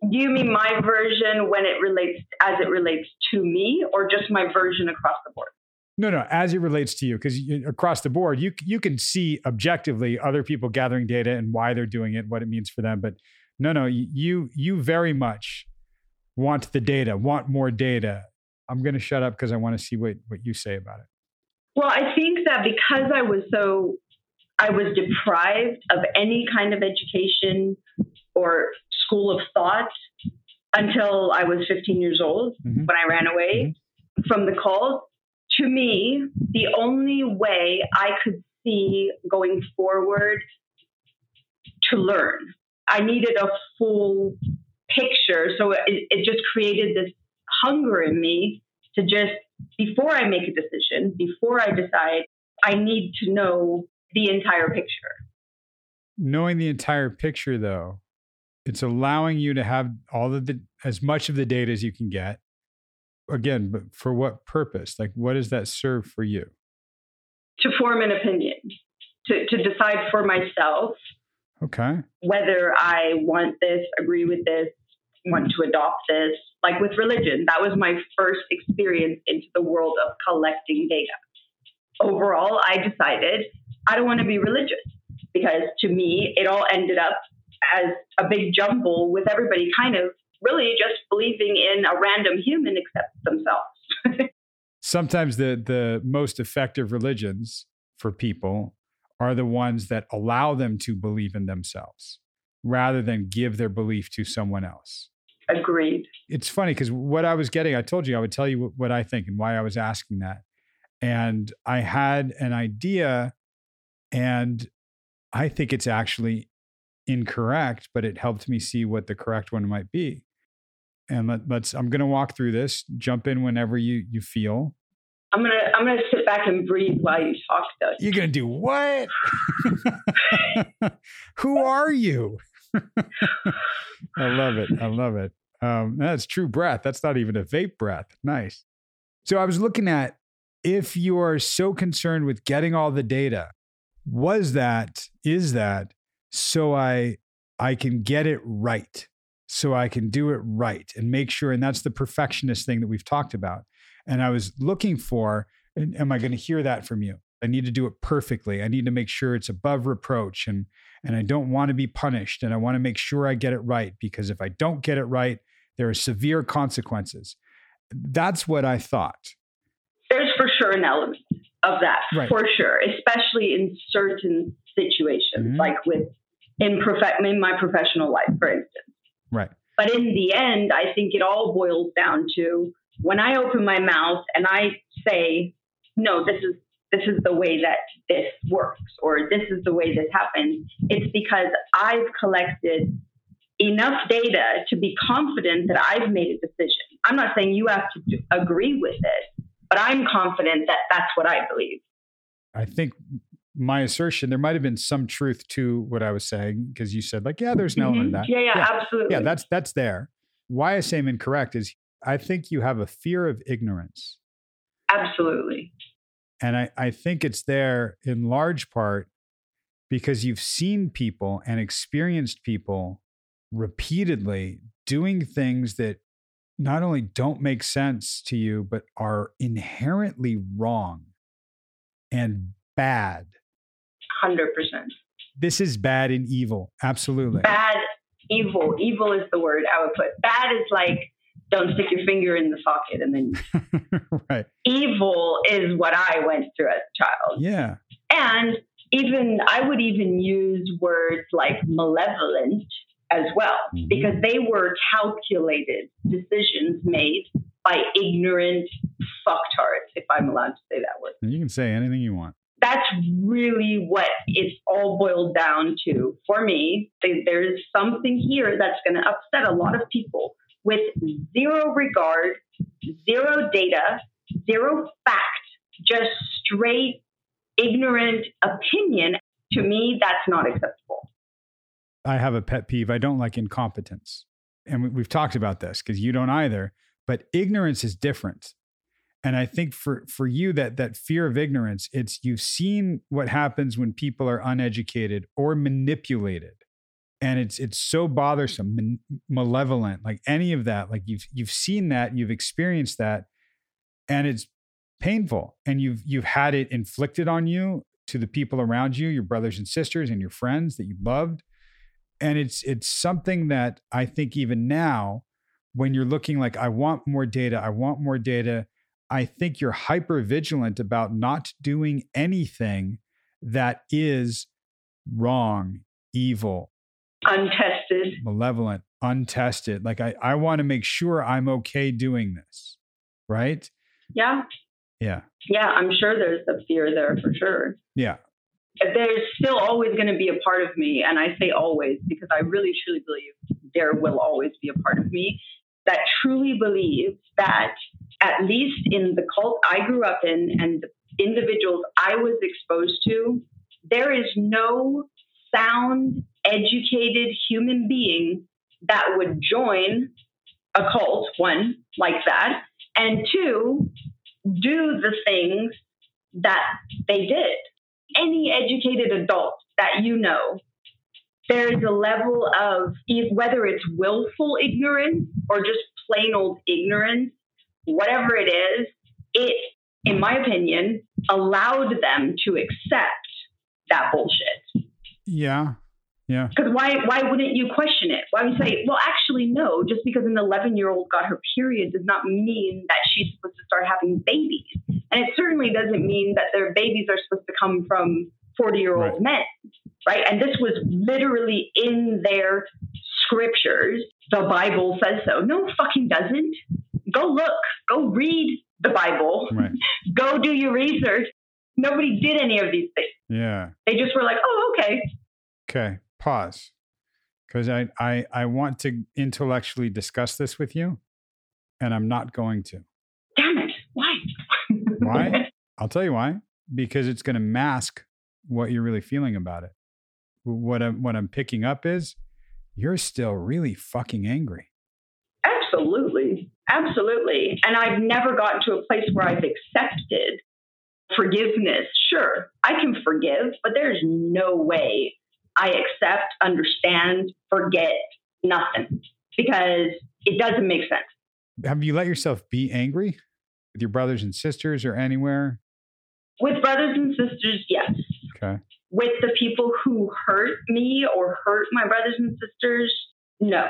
Do you mean my version when it relates as it relates to me or just my version across the board? No, no, as it relates to you, because across the board, you you can see objectively other people gathering data and why they're doing it, what it means for them. But no, no, you you very much want the data, want more data. I'm going to shut up because I want to see what what you say about it. Well, I think that because I was so, I was deprived of any kind of education or school of thought until I was 15 years old Mhm. when I ran away from the cult. To me, the only way I could see going forward to learn, I needed a full picture. So it, it just created this hunger in me to just, before I make a decision, before I decide, I need to know the entire picture. Knowing the entire picture, though, it's allowing you to have all of the as much of the data as you can get. Again, but for what purpose? Like, what does that serve for you? To form an opinion, to, to decide for myself Okay. whether I want this, agree with this, want to adopt this. Like with religion, that was my first experience into the world of collecting data. Overall, I decided I don't want to be religious because to me, it all ended up as a big jumble with everybody kind of really just believing in a random human except themselves. sometimes the the most effective religions for people are the ones that allow them to believe in themselves rather than give their belief to someone else. Agreed. It's funny because what I was getting, I told you I would tell you what I think and why I was asking that. And I had an idea, and I think it's actually incorrect, but it helped me see what the correct one might be. And let, us I'm going to walk through this. Jump in whenever you you feel. I'm gonna I'm gonna sit back and breathe while you talk. Though you're gonna do what? Who are you? I love it. I love it. Um, that's true breath. That's not even a vape breath. Nice. So I was looking at if you are so concerned with getting all the data, was that is that so I I can get it right, so I can do it right and make sure. And that's the perfectionist thing that we've talked about. And I was looking for, am I going to hear that from you? I need to do it perfectly. I need to make sure it's above reproach and and I don't want to be punished and I want to make sure I get it right because if I don't get it right, there are severe consequences. That's what I thought. There's for sure an element of that, right. for sure, especially in certain situations, mm-hmm. like with in prof- in my professional life, for instance. Right. But in the end, I think it all boils down to when I open my mouth and I say, "No, this is this is the way that this works," or "This is the way this happens," it's because I've collected enough data to be confident that I've made a decision. I'm not saying you have to agree with it, but I'm confident that that's what I believe. I think my assertion, there might have been some truth to what I was saying because you said, like, yeah, there's no mm-hmm. that. Yeah, yeah, yeah, absolutely. Yeah, that's that's there. Why I say I'm incorrect is I think you have a fear of ignorance. Absolutely. And I, I think it's there in large part because you've seen people and experienced people repeatedly doing things that not only don't make sense to you, but are inherently wrong and bad. 100%. This is bad and evil. Absolutely. Bad, evil. Evil is the word I would put. Bad is like, don't stick your finger in the socket and then. right. Evil is what I went through as a child. Yeah. And even, I would even use words like malevolent as well, mm-hmm. because they were calculated decisions made by ignorant fucktards, if I'm allowed to say that word. You can say anything you want. That's really what it's all boiled down to for me. There's something here that's going to upset a lot of people with zero regard, zero data, zero fact, just straight ignorant opinion. To me, that's not acceptable. I have a pet peeve. I don't like incompetence. And we've talked about this because you don't either, but ignorance is different. And I think for for you that that fear of ignorance, it's you've seen what happens when people are uneducated or manipulated. And it's it's so bothersome, malevolent, like any of that. Like you've you've seen that, you've experienced that, and it's painful. And you've you've had it inflicted on you to the people around you, your brothers and sisters and your friends that you loved and it's it's something that I think even now, when you're looking like I want more data, I want more data, I think you're hyper vigilant about not doing anything that is wrong, evil, untested, malevolent, untested. Like I, I want to make sure I'm okay doing this. Right? Yeah. Yeah. Yeah, I'm sure there's a fear there for sure. Yeah there's still always going to be a part of me, and I say always because I really truly believe there will always be a part of me that truly believes that at least in the cult I grew up in and the individuals I was exposed to, there is no sound, educated human being that would join a cult, one, like that, and two, do the things that they did. Any educated adult that you know, there is a level of whether it's willful ignorance or just plain old ignorance, whatever it is, it, in my opinion, allowed them to accept that bullshit. Yeah. Yeah. Because why why wouldn't you question it? Why would you say, well, actually, no, just because an 11 year old got her period does not mean that she's supposed to start having babies. And it certainly doesn't mean that their babies are supposed to come from 40 year old Right. men, right? And this was literally in their scriptures. The Bible says so. No, it fucking doesn't. Go look, go read the Bible, Right. go do your research. Nobody did any of these things. Yeah. They just were like, oh, okay. Okay. Pause. Because I, I I want to intellectually discuss this with you, and I'm not going to. Damn it. Why? Why? I'll tell you why. Because it's going to mask what you're really feeling about it. What I'm what I'm picking up is you're still really fucking angry. Absolutely. Absolutely. And I've never gotten to a place where I've accepted forgiveness. Sure, I can forgive, but there's no way I accept, understand, forget nothing because it doesn't make sense. Have you let yourself be angry with your brothers and sisters or anywhere? With brothers and sisters, yes. Okay. With the people who hurt me or hurt my brothers and sisters, no,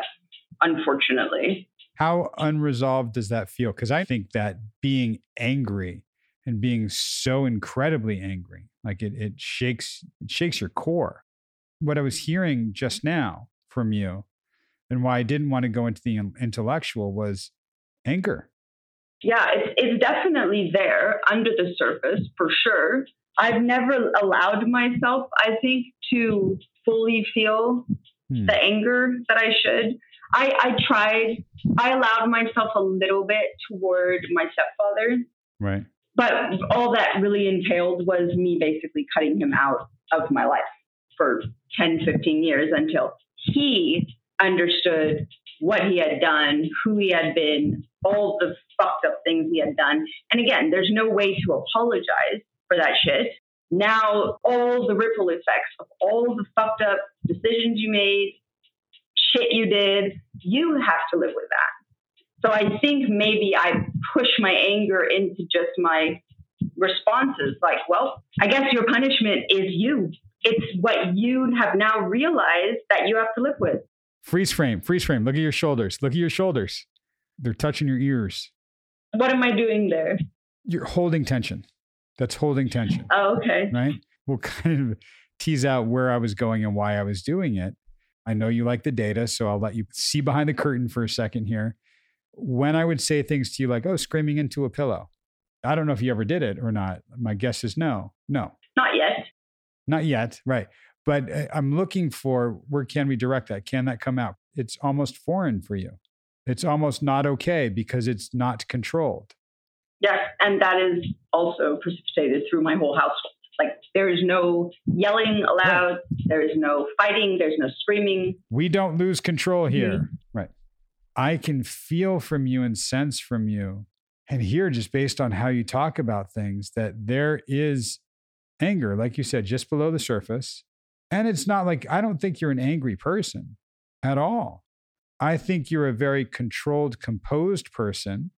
unfortunately. How unresolved does that feel? Because I think that being angry and being so incredibly angry, like it, it shakes, it shakes your core. What I was hearing just now from you, and why I didn't want to go into the intellectual was anger. Yeah, it's, it's definitely there under the surface for sure. I've never allowed myself, I think, to fully feel Hmm. the anger that I should. I, I tried, I allowed myself a little bit toward my stepfather, Right. but all that really entailed was me basically cutting him out of my life for 10, 15 years until he understood what he had done, who he had been, all the fucked up things he had done. And again, there's no way to apologize for that shit. Now, all the ripple effects of all the fucked up decisions you made, shit you did, you have to live with that. So I think maybe I push my anger into just my responses like, well, I guess your punishment is you. It's what you have now realized that you have to live with. Freeze frame, freeze frame. Look at your shoulders. Look at your shoulders. They're touching your ears. What am I doing there? You're holding tension. That's holding tension, Oh, okay. right? We'll kind of tease out where I was going and why I was doing it. I know you like the data, so I'll let you see behind the curtain for a second here. When I would say things to you like, oh, screaming into a pillow, I don't know if you ever did it or not. My guess is no. No, Not yet. not yet. Right. But uh, I'm looking for where can we direct that? Can that come out? It's almost foreign for you. It's almost not okay because it's not controlled. Yes. And that is also precipitated through my whole household. Like there is no yelling allowed. There is no fighting. There's no screaming. We don't lose control Mm-hmm. here. Right. I can feel from you and sense from you and hear just based on how you talk about things that there is anger, like you said, just below the surface. And it's not like I don't think you're an angry person at all. I think you're a very controlled, composed person.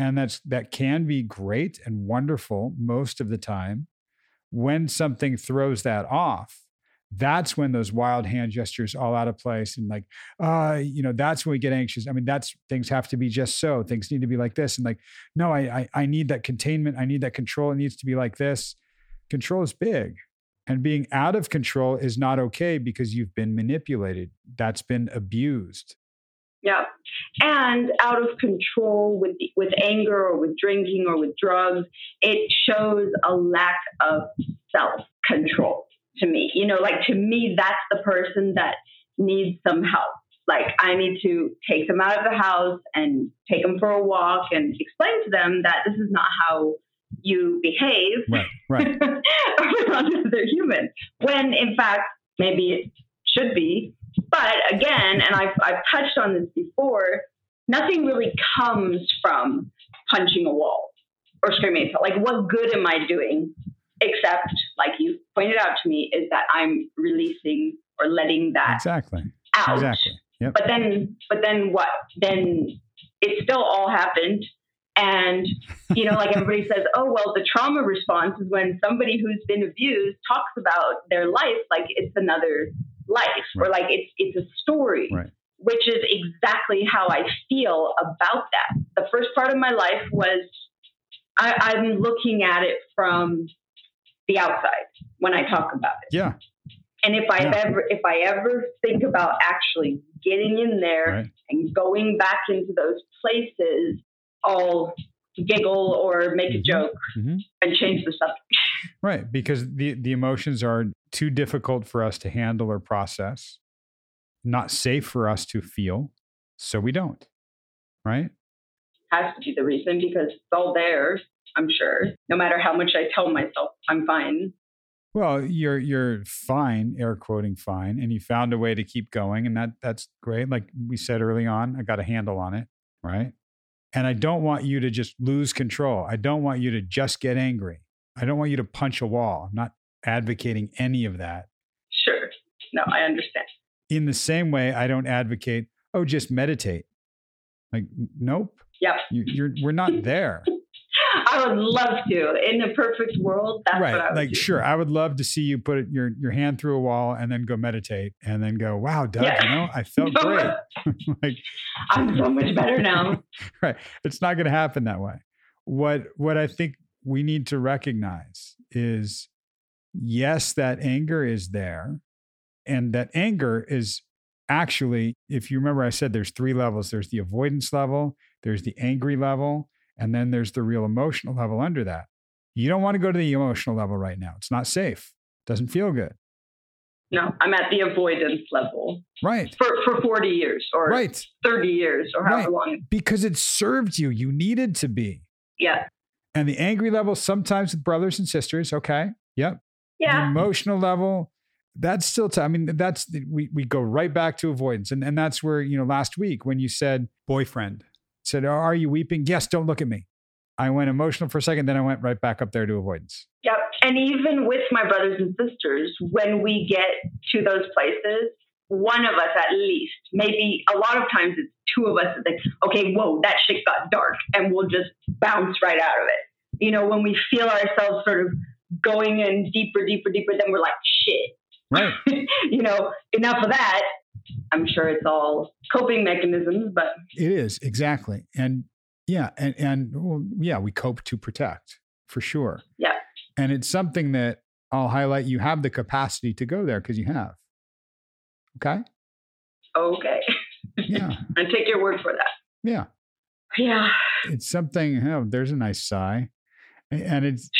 And that's that can be great and wonderful most of the time. When something throws that off, that's when those wild hand gestures all out of place and like uh you know that's when we get anxious. I mean that's things have to be just so. Things need to be like this and like no i i, I need that containment. I need that control. It needs to be like this. Control is big. And being out of control is not okay because you've been manipulated. That's been abused Yeah. And out of control with with anger or with drinking or with drugs, it shows a lack of self control to me. You know, like to me, that's the person that needs some help. Like I need to take them out of the house and take them for a walk and explain to them that this is not how you behave right right around other humans. When in fact, maybe it should be. But again, and I've, I've touched on this before, nothing really comes from punching a wall or screaming. Like, what good am I doing? Except, like you pointed out to me, is that I'm releasing or letting that exactly out. exactly yep But then, but then what? Then it still all happened. And, you know, like everybody says, oh, well, the trauma response is when somebody who's been abused talks about their life like it's another life, Right. or like it's it's a story, Right. which is exactly how I feel about that. The first part of my life was I, I'm looking at it from the outside when I talk about it. Yeah. And if I Yeah. ever if I ever think about actually getting in there Right. and going back into those places, I'll giggle or make a Mhm. joke Mhm. and change the subject. Right. Because the, the emotions are too difficult for us to handle or process, not safe for us to feel. So we don't. Right. Has to be the reason because it's all there, I'm sure. No matter how much I tell myself I'm fine. Well, you're you're fine, air quoting fine, and you found a way to keep going, and that that's great. Like we said early on, I got a handle on it, right? And I don't want you to just lose control. I don't want you to just get angry. I don't want you to punch a wall. I'm not advocating any of that. Sure. No, I understand. In the same way, I don't advocate, oh, just meditate. Like, nope, Yep. you, you're we're not there. I would love to. In the perfect world, that's what I right. would Like, do. sure, I would love to see you put your your hand through a wall and then go meditate and then go, wow, Doug, Yeah. you know, I felt great. like, I'm so much better now. right. It's not going to happen that way. What what I think we need to recognize is yes, that anger is there. And that anger is actually, if you remember, I said there's three levels there's the avoidance level, there's the angry level, and then there's the real emotional level under that. You don't want to go to the emotional level right now. It's not safe. It Doesn't feel good. No, I'm at the avoidance level Right. for, for 40 years or Right. 30 years or however Right. long. Because it served you. You needed to be. Yeah. And the angry level, sometimes with brothers and sisters, okay. Yep. The Yeah. emotional level, that's still, t- I mean, that's, the, we, we go right back to avoidance. And, and that's where, you know, last week when you said boyfriend, said, Are you weeping? Yes, don't look at me. I went emotional for a second, then I went right back up there to avoidance. Yep. And even with my brothers and sisters, when we get to those places, one of us at least, maybe a lot of times it's two of us that think, okay, whoa, that shit got dark, and we'll just bounce right out of it. You know, when we feel ourselves sort of going in deeper, deeper, deeper, then we're like, shit, Right. you know, enough of that. I'm sure it's all coping mechanisms, but It is exactly. And yeah, and and well, yeah, we cope to protect for sure. Yeah. And it's something that I'll highlight. You have the capacity to go there because you have. Okay. okay. Yeah. and take your word for that. Yeah. Yeah. It's something. Oh, there's a nice sigh, and it's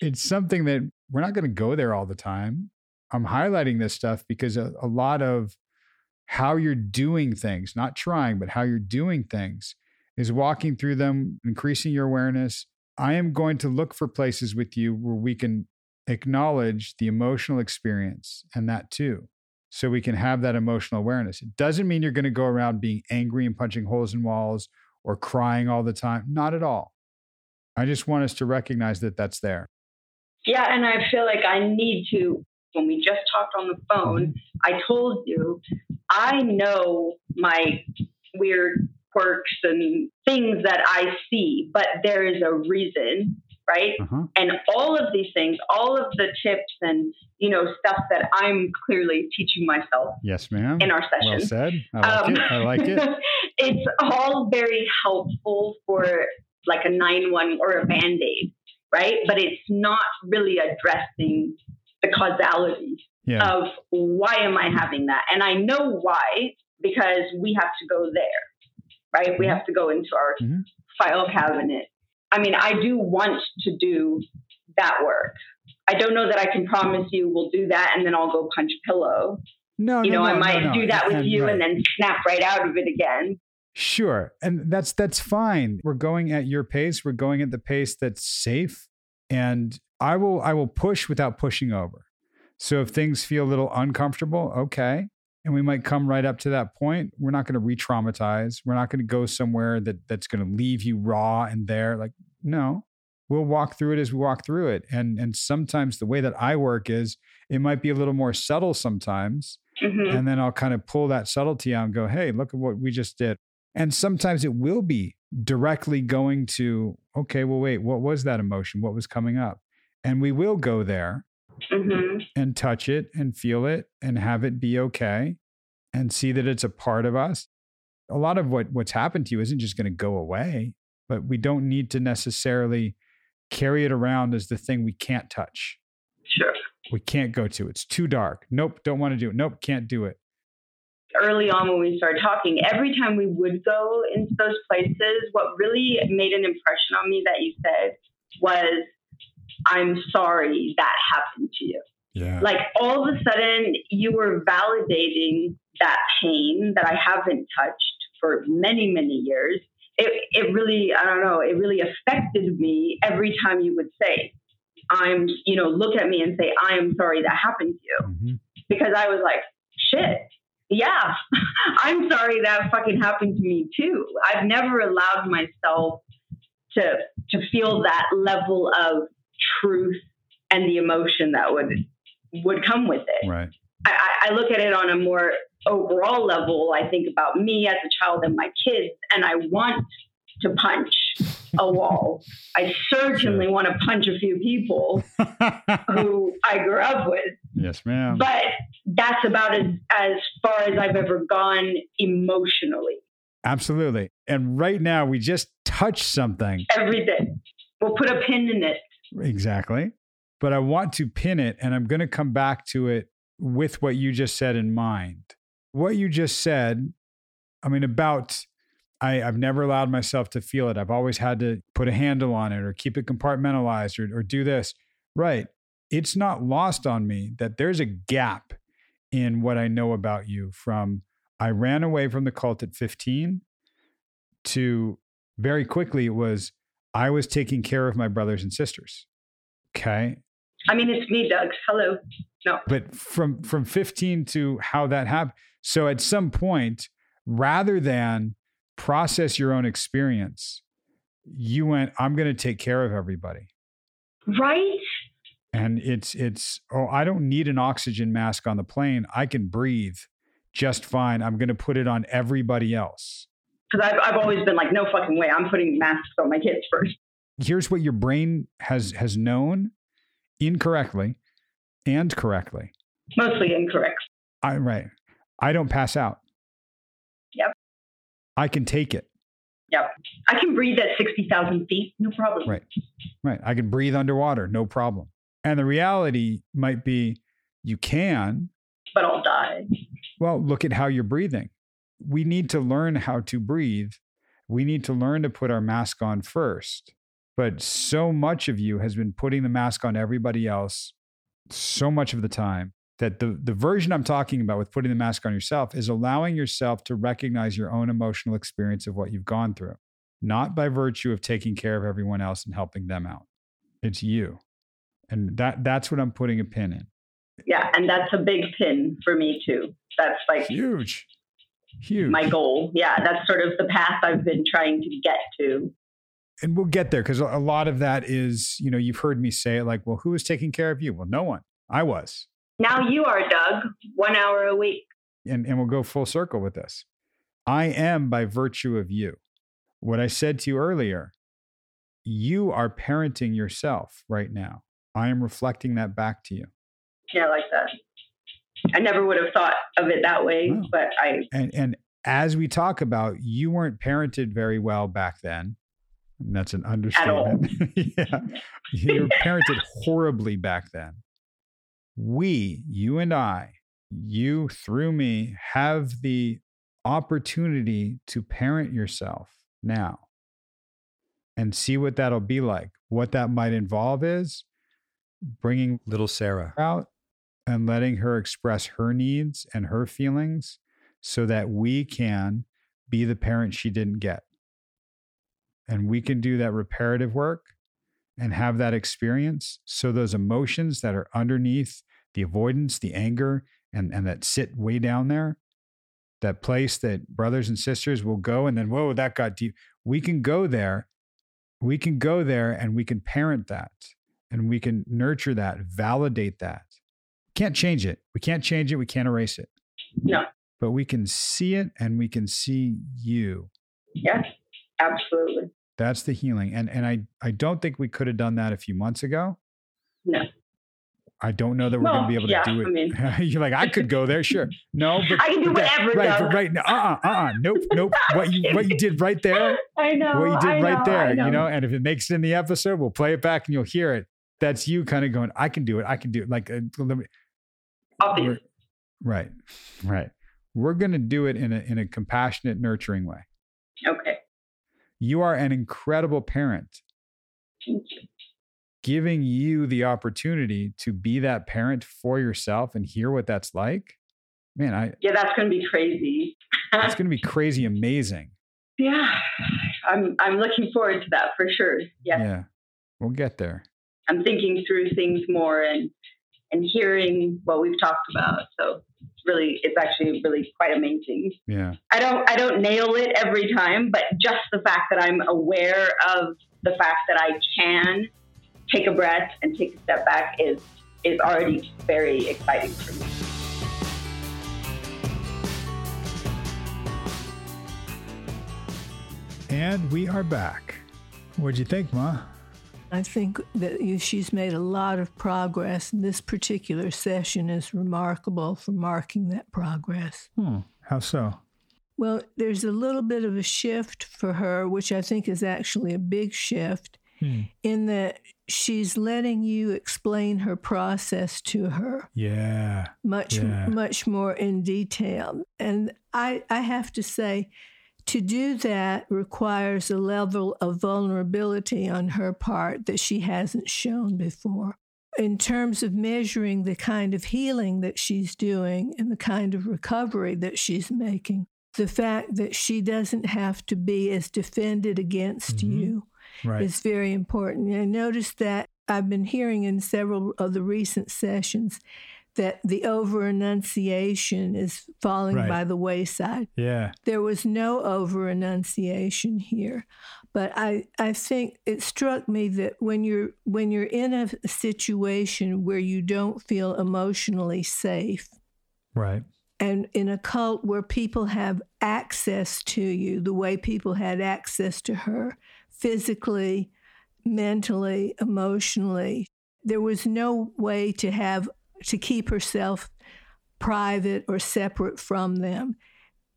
it's something that we're not going to go there all the time. I'm highlighting this stuff because a, a lot of how you're doing things, not trying, but how you're doing things is walking through them, increasing your awareness. I am going to look for places with you where we can acknowledge the emotional experience and that too. So we can have that emotional awareness. It doesn't mean you're going to go around being angry and punching holes in walls or crying all the time. Not at all. I just want us to recognize that that's there. Yeah, and I feel like I need to. When we just talked on the phone, mm-hmm. I told you I know my weird quirks and things that I see, but there is a reason, right? Uh-huh. And all of these things, all of the tips and you know stuff that I'm clearly teaching myself Yes, ma'am. in our Well session. said. I like Um, it. I like it. it's all very helpful for like a nine one or a band aid, right? But it's not really addressing the causality Yeah. of why am I having that? And I know why because we have to go there, right? We have to go into our Mhm. file cabinet. I mean, I do want to do that work. I don't know that I can promise you we'll do that and then I'll go punch pillow. No, You no, know, no, I might no, do that with And- you right. and then snap right out of it again. Sure. And that's that's fine. We're going at your pace. We're going at the pace that's safe. And I will I will push without pushing over. So if things feel a little uncomfortable, okay. And we might come right up to that point. We're not going to re-traumatize. We're not going to go somewhere that that's going to leave you raw and there. Like, no. We'll walk through it as we walk through it. And and sometimes the way that I work is it might be a little more subtle sometimes Mhm. and then I'll kind of pull that subtlety out and go, hey, look at what we just did. And sometimes it will be directly going to, okay, well, wait, what was that emotion? What was coming up? And we will go there. Hmm and touch it and feel it and have it be okay and see that it's a part of us. A lot of what what's happened to you isn't just going to go away, but we don't need to necessarily carry it around as the thing we can't touch. Sure. We can't go to. It's too dark. Nope, don't want to do it. Nope, can't do it. early on when we started talking, every time we would go into those places, what really made an impression on me that you said was, I'm sorry that happened to you. Yeah. Like all of a sudden, you were validating that pain that I haven't touched for many, many years. It, it really, I don't know, it really affected me every time you would say, I'm, you know, look at me and say, I am sorry that happened to you Mhm. because I was like, shit, yeah, I'm sorry that fucking happened to me too. I've never allowed myself to to feel that level of truth and the emotion that would would come with it. Right. I, I I look at it on a more overall level. I think about me as a child and my kids, and I want to punch a wall. I certainly want to punch a few people who I grew up with yes, ma'am. but that's about as as far as I've ever gone emotionally. Absolutely. And right now we just touched something. Every day, we'll put a pin in it. Exactly. But I want to pin it and I'm going to come back to it with what you just said in mind. What you just said, I mean, about I, I've never allowed myself to feel it. I've always had to put a handle on it or keep it compartmentalized or, or do this. Right. It's not lost on me that there's a gap in what I know about you from I ran away from the cult at 15 to very quickly it was I was taking care of my brothers and sisters. Okay. I mean, it's me, Doug. Hello. No. But from from 15 to how that happened. So at some point, rather than process your own experience, you went, I'm going to take care of everybody. Right? And it's it's oh, I don't need an oxygen mask on the plane. I can breathe just fine. I'm going to put it on everybody else. Because I've, I've always been like, no fucking way. I'm putting masks on my kids first. Here's what your brain has has known incorrectly and correctly. Mostly incorrect. I right. I don't pass out. Yep. I can take it. Yep. I can breathe at 60,000 feet. No problem. Right. Right. I can breathe underwater, no problem. And the reality might be you can. But I'll die. Well, look at how you're breathing. We need to learn how to breathe. We need to learn to put our mask on first. But so much of you has been putting the mask on everybody else so much of the time that the, the version I'm talking about with putting the mask on yourself is allowing yourself to recognize your own emotional experience of what you've gone through, not by virtue of taking care of everyone else and helping them out. It's you. And that that's what I'm putting a pin in. Yeah. And that's a big pin for me, too. That's like Huge. Huge. my goal. Yeah. That's sort of the path I've been trying to get to. and we'll get there because a lot of that is, you know, you've heard me say it like, well, who was taking care of you? Well, no one. I was. Now you are, Doug, one hour a week. And, and we'll go full circle with this. I am by virtue of you. What I said to you earlier, you are parenting yourself right now. I am reflecting that back to you. Yeah, I like that. I never would have thought of it that way, but I And, and as we talk about, you weren't parented very well back then. And that's an understatement. yeah. You were parented horribly back then. We, you and I, you through me, have the opportunity to parent yourself now and see what that'll be like. What that might involve is bringing little Sarah out and letting her express her needs and her feelings so that we can be the parent she didn't get. And we can do that reparative work and have that experience. So those emotions that are underneath the avoidance, the anger, and, and that sit way down there, that place that brothers and sisters will go and then, whoa, that got deep. We can go there. We can go there and we can parent that and we can nurture that, validate that. Can't change it. We can't change it. We can't erase it. no. But we can see it and we can see you. Yes, absolutely. That's the healing. And and I I don't think we could have done that a few months ago. No. I don't know that we're Well, going to be able to yeah, do it. I mean- You're like, I could go there, sure. No, but I can do but that- whatever, Right, but right. No, uh, uh, uh, nope, nope. What you what you did right there, I know. what you did I right know, there, I you know. And if it makes it in the episode, we'll play it back and you'll hear it. That's you kind of going, I can do it. I can do it. Like, uh, let me- Obvious. right, right. We're going to do it in a in a compassionate, nurturing way. Okay. You are an incredible parent. Thank you. Giving you the opportunity to be that parent for yourself and hear what that's like, man, I Yeah, that's going to be crazy. it's going to be crazy amazing. yeah, I'm I'm looking forward to that for sure. Yeah, Yeah. We'll get there. I'm thinking through things more and and hearing what we've talked about. So it's really, it's actually really quite amazing. Yeah. I don't I don't nail it every time, but just the fact that I'm aware of the fact that I can take a breath and take a step back is is already very exciting for me. And we are back. What'd you think, Ma? I think that she's made a lot of progress, and this particular session is remarkable for marking that progress. Hmm. How so? Well, there's a little bit of a shift for her, which I think is actually a big shift, Hmm. in that she's letting you explain her process to her Yeah. much Yeah. much more in detail. And I I have to say to do that requires a level of vulnerability on her part that she hasn't shown before. In terms of measuring the kind of healing that she's doing and the kind of recovery that she's making, the fact that she doesn't have to be as defended against Mhm. you Right. is very important. And I noticed that I've been hearing in several of the recent sessions that the over enunciation is falling Right. by the wayside. yeah. There was no over enunciation here. But I, I think it struck me that when you're when you're in a situation where you don't feel emotionally safe, Right. and in a cult where people have access to you the way people had access to her physically, mentally, emotionally, there was no way to have to keep herself private or separate from them.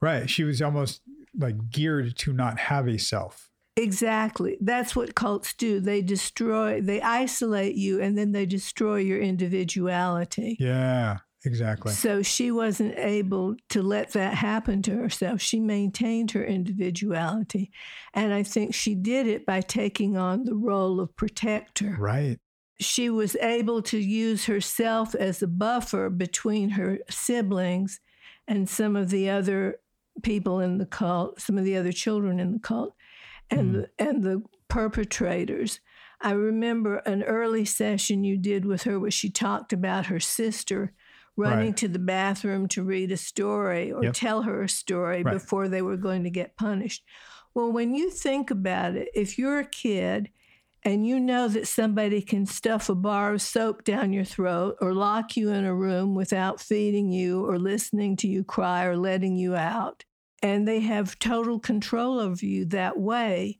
Right. She was almost like geared to not have a self. Exactly. That's what cults do. They destroy, they isolate you and then they destroy your individuality. Yeah. Exactly. So she wasn't able to let that happen to herself. She maintained her individuality. And I think she did it by taking on the role of protector. Right. She was able to use herself as a buffer between her siblings and some of the other people in the cult, some of the other children in the cult, and, hmm. the, and the perpetrators. I remember an early session you did with her where she talked about her sister running Right. to the bathroom to read a story or Yep. tell her a story Right. before they were going to get punished. Well, when you think about it, if you're a kid and you know that somebody can stuff a bar of soap down your throat or lock you in a room without feeding you or listening to you cry or letting you out, and they have total control over you that way,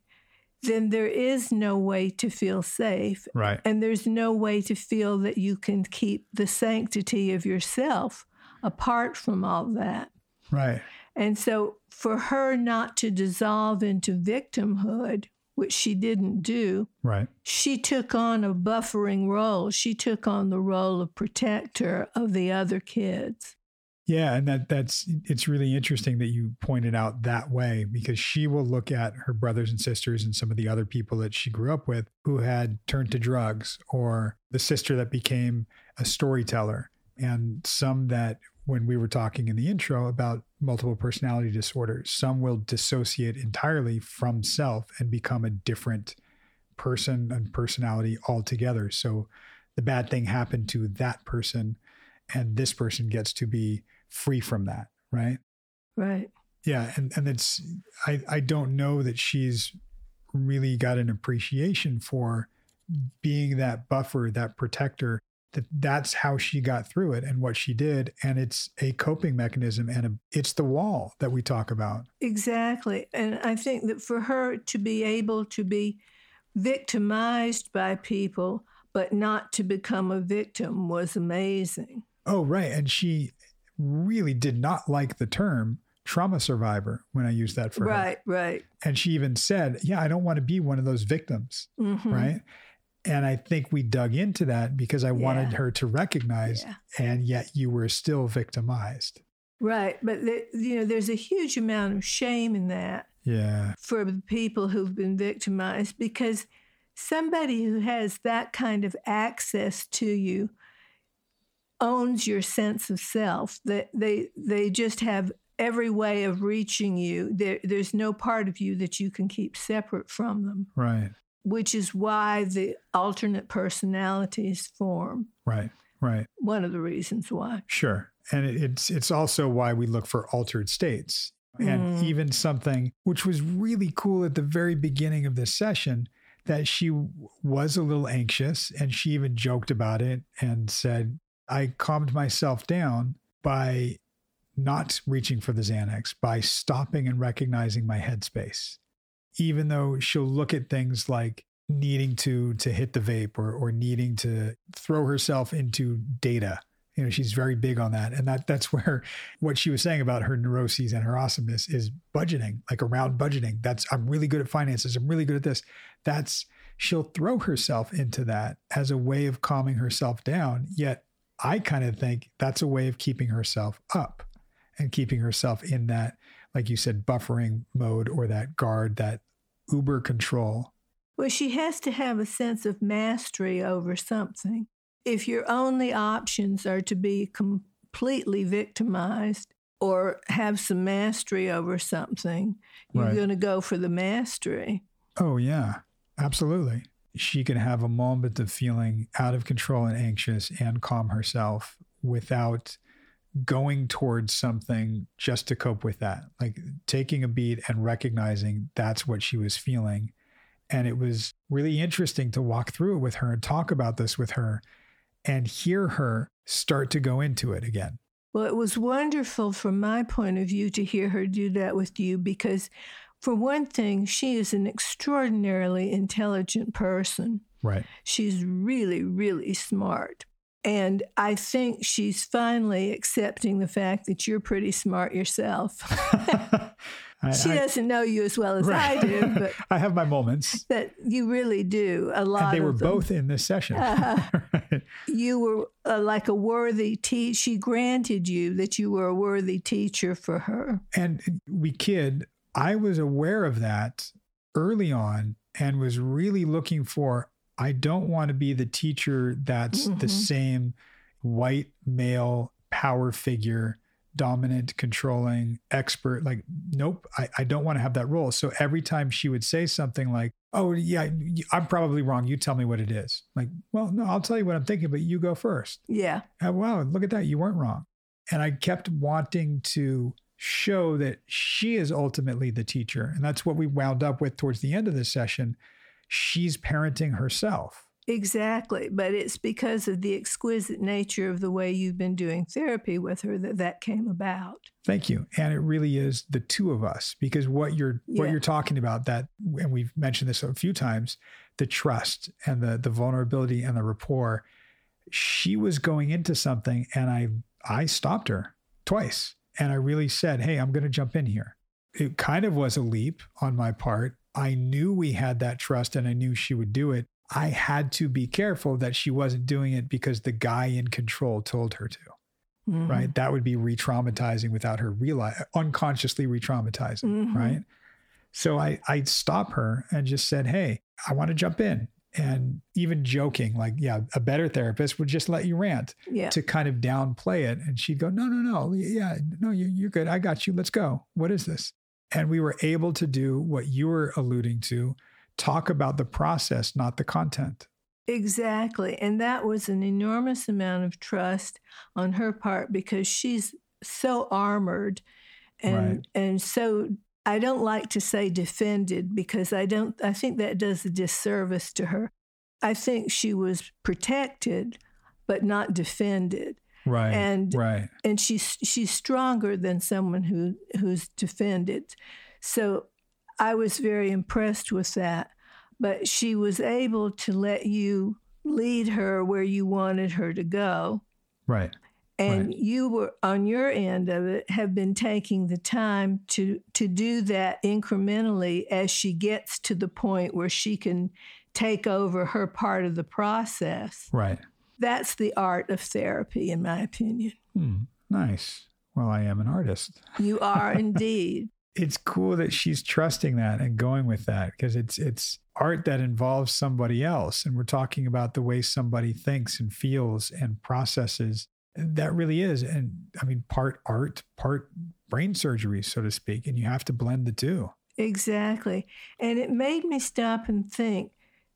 then there is no way to feel safe. Right. And there's no way to feel that you can keep the sanctity of yourself apart from all that. Right. And so for her not to dissolve into victimhood, which she didn't do, Right. she took on a buffering role. She took on the role of protector of the other kids. Yeah, and that that's it's really interesting that you pointed out that way because she will look at her brothers and sisters and some of the other people that she grew up with who had turned to drugs or the sister that became a storyteller and some that when we were talking in the intro about multiple personality disorders, some will dissociate entirely from self and become a different person and personality altogether. So the bad thing happened to that person and this person gets to be free from that, right? Right. Yeah, and and it's I I don't know that she's really got an appreciation for being that buffer, that protector. That that's how she got through it and what she did, and it's a coping mechanism, and a, it's the wall that we talk about. Exactly. And I think that for her to be able to be victimized by people but not to become a victim was amazing. Oh, right. And she really did not like the term trauma survivor when I used that for right, her. Right, right. And she even said, Yeah, I don't want to be one of those victims. Mm-hmm. Right. And I think we dug into that because I yeah. wanted her to recognize, yeah. and yet you were still victimized. Right. But, the, you know, there's a huge amount of shame in that. Yeah. For the people who've been victimized because somebody who has that kind of access to you owns your sense of self. That they, they just have every way of reaching you. There, there's no part of you that you can keep separate from them. Right which is why the alternate personalities form. Right, right. One of the reasons why. Sure. And it's it's also why we look for altered states. And mm. even something which was really cool at the very beginning of this session that she was a little anxious and she even joked about it and said, I calmed myself down by not reaching for the Xanax, by stopping and recognizing my headspace even though she'll look at things like needing to to hit the vape or or needing to throw herself into data. You know she's very big on that. And that that's where what she was saying about her neuroses and her awesomeness is budgeting like around budgeting. That's i'm really good at finances. I'm really good at this. That's she'll throw herself into that as a way of calming herself down. Yet i kind of think that's a way of keeping herself up and keeping herself in that like you said buffering mode or that guard that uber control. Well, she has to have a sense of mastery over something. If your only options are to be completely victimized or have some mastery over something, you're right. going to go for the mastery. Oh, yeah, absolutely. She can have a moment of feeling out of control and anxious and calm herself without going towards something just to cope with that, like taking a beat and recognizing that's what she was feeling. And it was really interesting to walk through it with her and talk about this with her and hear her start to go into it again. Well, it was wonderful from my point of view to hear her do that with you because, for one thing, she is an extraordinarily intelligent person. Right. She's really, really smart. And I think she's finally accepting the fact that you're pretty smart yourself. I, she I, doesn't know you as well as right. I do, but I have my moments. That you really do a lot. And they were both in this session. Uh, right. You were uh, like a worthy teacher. She granted you that you were a worthy teacher for her. And we kid. I was aware of that early on and was really looking for I don't want to be the teacher that's mm-hmm. the same white male power figure, dominant, controlling, expert. Like, nope, I, I don't want to have that role. So every time she would say something like, oh, yeah, I'm probably wrong. You tell me what it is. Like, well, no, I'll tell you what I'm thinking, but you go first. Yeah. And, wow, look at that. You weren't wrong. And I kept wanting to show that she is ultimately the teacher. And that's what we wound up with towards the end of this session she's parenting herself. Exactly. But it's because of the exquisite nature of the way you've been doing therapy with her that that came about. Thank you. And it really is the two of us because what you're yeah. what you're talking about that and we've mentioned this a few times, the trust and the the vulnerability and the rapport. She was going into something and I I stopped her twice and I really said, "Hey, I'm going to jump in here." It kind of was a leap on my part I knew we had that trust and I knew she would do it. I had to be careful that she wasn't doing it because the guy in control told her to. Mm-hmm. Right. That would be re traumatizing without her realize unconsciously re traumatizing. Mm-hmm. Right. So I, I'd stop her and just said, Hey, I want to jump in. And even joking, like, yeah, a better therapist would just let you rant yeah. to kind of downplay it. And she'd go, No, no, no. Yeah, no, you, you're good. I got you. Let's go. What is this? And we were able to do what you were alluding to talk about the process, not the content. Exactly. And that was an enormous amount of trust on her part because she's so armored and right. and so I don't like to say defended because I don't I think that does a disservice to her. I think she was protected but not defended. Right. And right. and she's she's stronger than someone who who's defended. So I was very impressed with that. But she was able to let you lead her where you wanted her to go. Right. And Right. you were on your end of it have been taking the time to to do that incrementally as she gets to the point where she can take over her part of the process. Right. That's the art of therapy in my opinion. Hmm. Nice. Well, I am an artist. You are indeed. It's cool that she's trusting that and going with that because it's it's art that involves somebody else and we're talking about the way somebody thinks and feels and processes. That really is and I mean part art, part brain surgery so to speak and you have to blend the two. Exactly. And it made me stop and think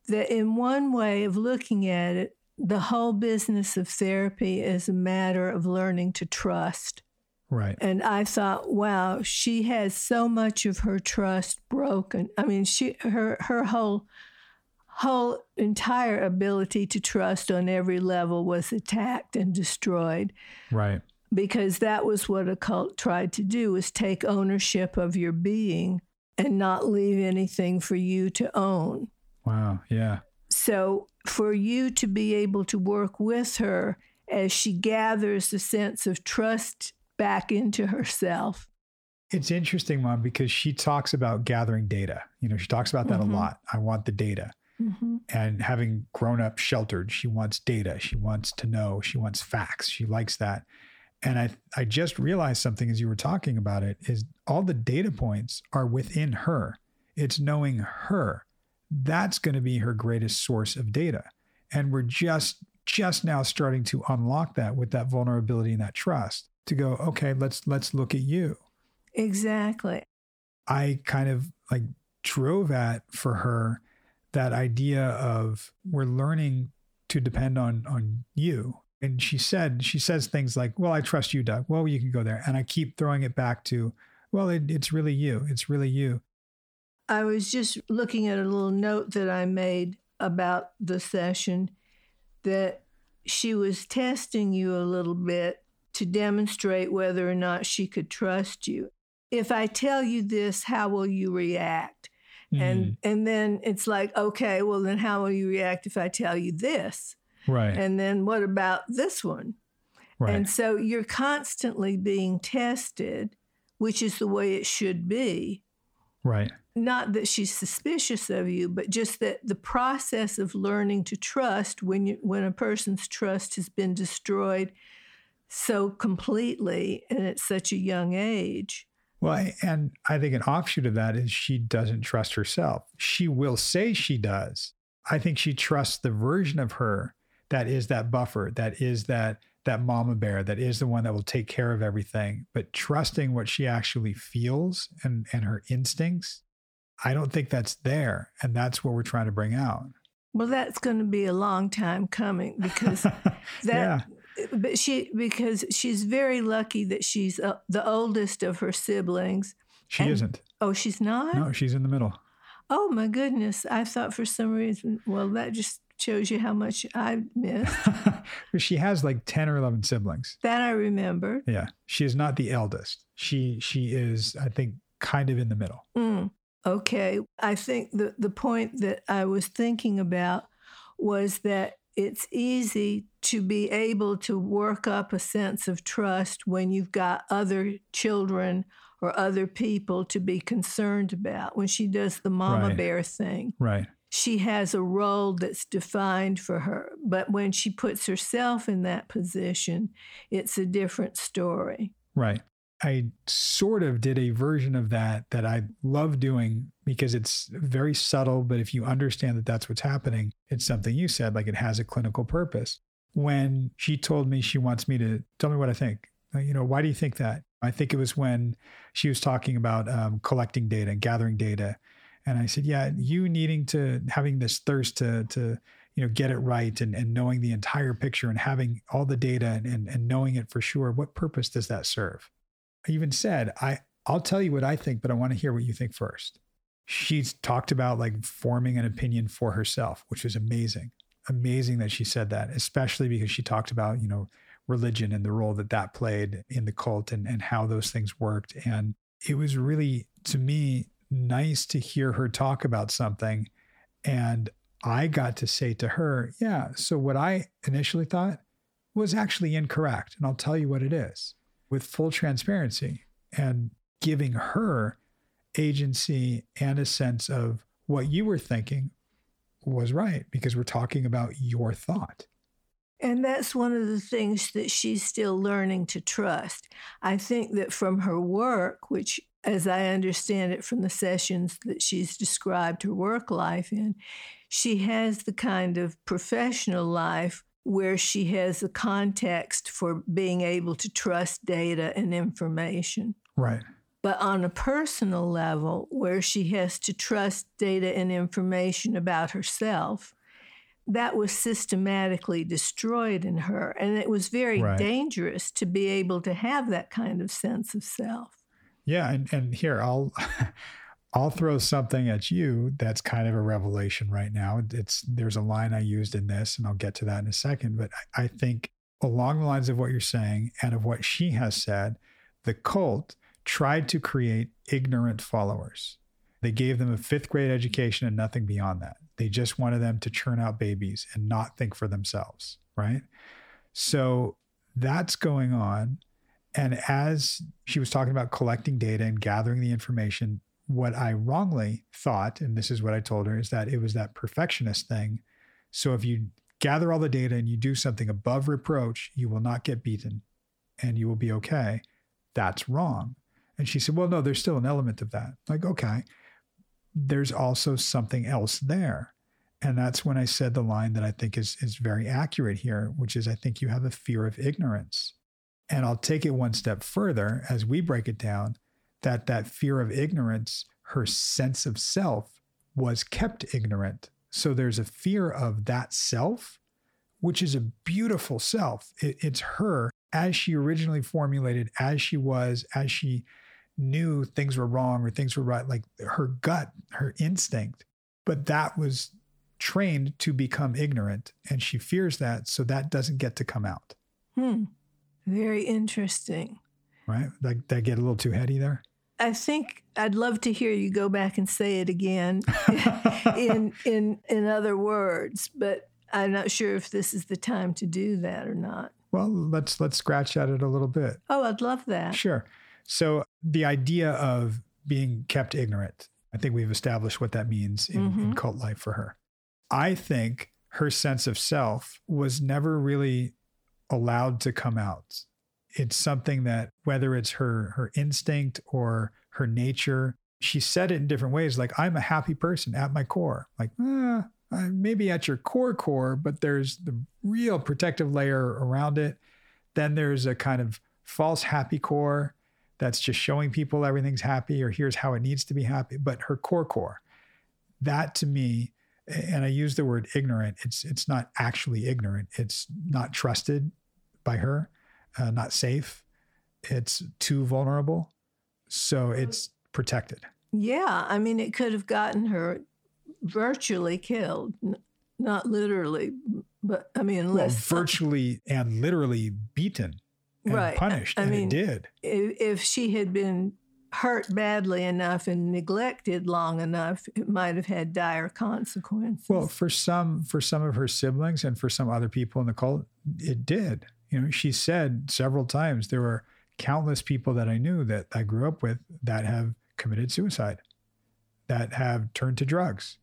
that in one way of looking at it, the whole business of therapy is a matter of learning to trust. Right. And I thought, wow, she has so much of her trust broken. I mean, she her her whole whole entire ability to trust on every level was attacked and destroyed Right. because that was what a cult tried to do was take ownership of your being and not leave anything for you to own. Wow. Yeah. So for you to be able to work with her as she gathers the sense of trust back into herself. It's interesting, mom, because she talks about gathering data. You know, she talks about that Mhm. a lot. I want the data. Mhm. and having grown up sheltered, she wants data. She wants to know. She wants facts. She likes that. And I, I just realized something as you were talking about it is all the data points are within her. It's knowing her. That's going to be her greatest source of data. And we're just just now starting to unlock that with that vulnerability and that trust to go, okay, let's let's look at you. Exactly. I kind of like drove at for her that idea of we're learning to depend on on you. And she said she says things like, "Well, I trust you, Doug. Well, you can go there." And I keep throwing it back to, "Well, it, it's really you. It's really you." I was just looking at a little note that I made about the session that she was testing you a little bit to demonstrate whether or not she could trust you. If I tell you this, how will you react? And and then it's like, okay, well then how will you react if I tell you this? Mm, right, And then what about this one? right, And so you're constantly being tested, which is the way it should be right, not that she's suspicious of you, but just that the process of learning to trust when you when a person's trust has been destroyed so completely and at such a young age. Well, and I think an offshoot of that is she doesn't trust herself. She will say she does. I think she trusts the version of her that is that buffer, that is that that mama bear, that is the one that will take care of everything. But trusting what she actually feels and and her instincts, I don't think that's there, and that's what we're trying to bring out. Well, that's going to be a long time coming because that yeah, but she because she's very lucky that she's uh, the oldest of her siblings. she and- isn't. Oh, she's not? No, she's in the middle. Oh my goodness. I thought for some reason, well, that just shows you how much I missed. she has like 10 or 11 siblings. that I remember. Yeah. She is not the eldest. She she is, I think, kind of in the middle. Mm, okay. I think the, the point that I was thinking about was that it's easy to be able to work up a sense of trust when you've got other children or other people to be concerned about. When she does the mama Right. bear thing, Right. She has a role that's defined for her. But when she puts herself in that position, it's a different story. Right. I sort of did a version of that that I love doing because it's very subtle. But if you understand that that's what's happening, it's something you said, like it has a clinical purpose. When she told me she wants me to tell me what I think, Uh, you know, why do you think that? I think it was when she was talking about um, collecting data and gathering data. And I said, yeah, you needing to having this thirst to, to, you know, get it right and, and knowing the entire picture and having all the data and, and, and knowing it for sure. What purpose does that serve? I even said, I, I'll tell you what I think, but I want to hear what you think first. She's talked about like forming an opinion for herself, which was amazing. Amazing that she said that, especially because she talked about, you know, religion and the role that that played in the cult and, and how those things worked. And it was really, to me, nice to hear her talk about something. And I got to say to her, yeah, so what I initially thought was actually incorrect. And I'll tell you what it is with full transparency and giving her agency and a sense of what you were thinking was right because we're talking about your thought. And that's one of the things that she's still learning to trust. I think that from her work, which, as I understand it from the sessions that she's described her work life in, she has the kind of professional life where she has a context for being able to trust data and information. Right. But on a personal level, where she has to trust data and information about herself, that was systematically destroyed in her. And it was very right. dangerous to be able to have that kind of sense of self. Yeah. And, and here, I'll. I'll throw something at you that's kind of a revelation right now. It's there's a line I used in this, and I'll get to that in a second. But I, I think along the lines of what you're saying and of what she has said, the cult tried to create ignorant followers. They gave them a fifth grade education and nothing beyond that. They just wanted them to churn out babies and not think for themselves, right? So that's going on. And as she was talking about collecting data and gathering the information, what I wrongly thought, and this is what I told her, is that it was that perfectionist thing. So if you gather all the data and you do something above reproach, you will not get beaten and you will be okay. That's wrong. And she said, Well, no, there's still an element of that. Like, okay, there's also something else there. And that's when I said the line that I think is, is very accurate here, which is I think you have a fear of ignorance. And I'll take it one step further as we break it down that that fear of ignorance, her sense of self was kept ignorant. So there's a fear of that self, which is a beautiful self. It, it's her as she originally formulated, as she was, as she knew things were wrong or things were right, like her gut, her instinct. But that was trained to become ignorant. And she fears that. So that doesn't get to come out. Hmm. Very interesting. Right? That, that get a little too heady there? I think I'd love to hear you go back and say it again in in in other words, but I'm not sure if this is the time to do that or not. Well, let's let's scratch at it a little bit. Oh, I'd love that. Sure. So the idea of being kept ignorant, I think we've established what that means in, mm-hmm. in cult life for her. I think her sense of self was never really allowed to come out. It's something that whether it's her her instinct or her nature she said it in different ways like i'm a happy person at my core. Like eh, maybe at your core core but there's the real protective layer around it. Then there's a kind of false happy core that's just showing people everything's happy or here's how it needs to be happy but her core core. That to me and i use the word ignorant it's it's not actually ignorant it's not trusted by her uh, not safe. It's too vulnerable. So it's protected. Yeah. I mean, it could have gotten her virtually killed, not literally, but I mean, unless. Well, virtually and literally beaten and right. punished. I and mean, it did. If, if she had been hurt badly enough and neglected long enough, it might have had dire consequences. Well, for some for some of her siblings and for some other people in the cult, it did. You know, she said several times there were countless people that I knew that I grew up with that have committed suicide, that have turned to drugs.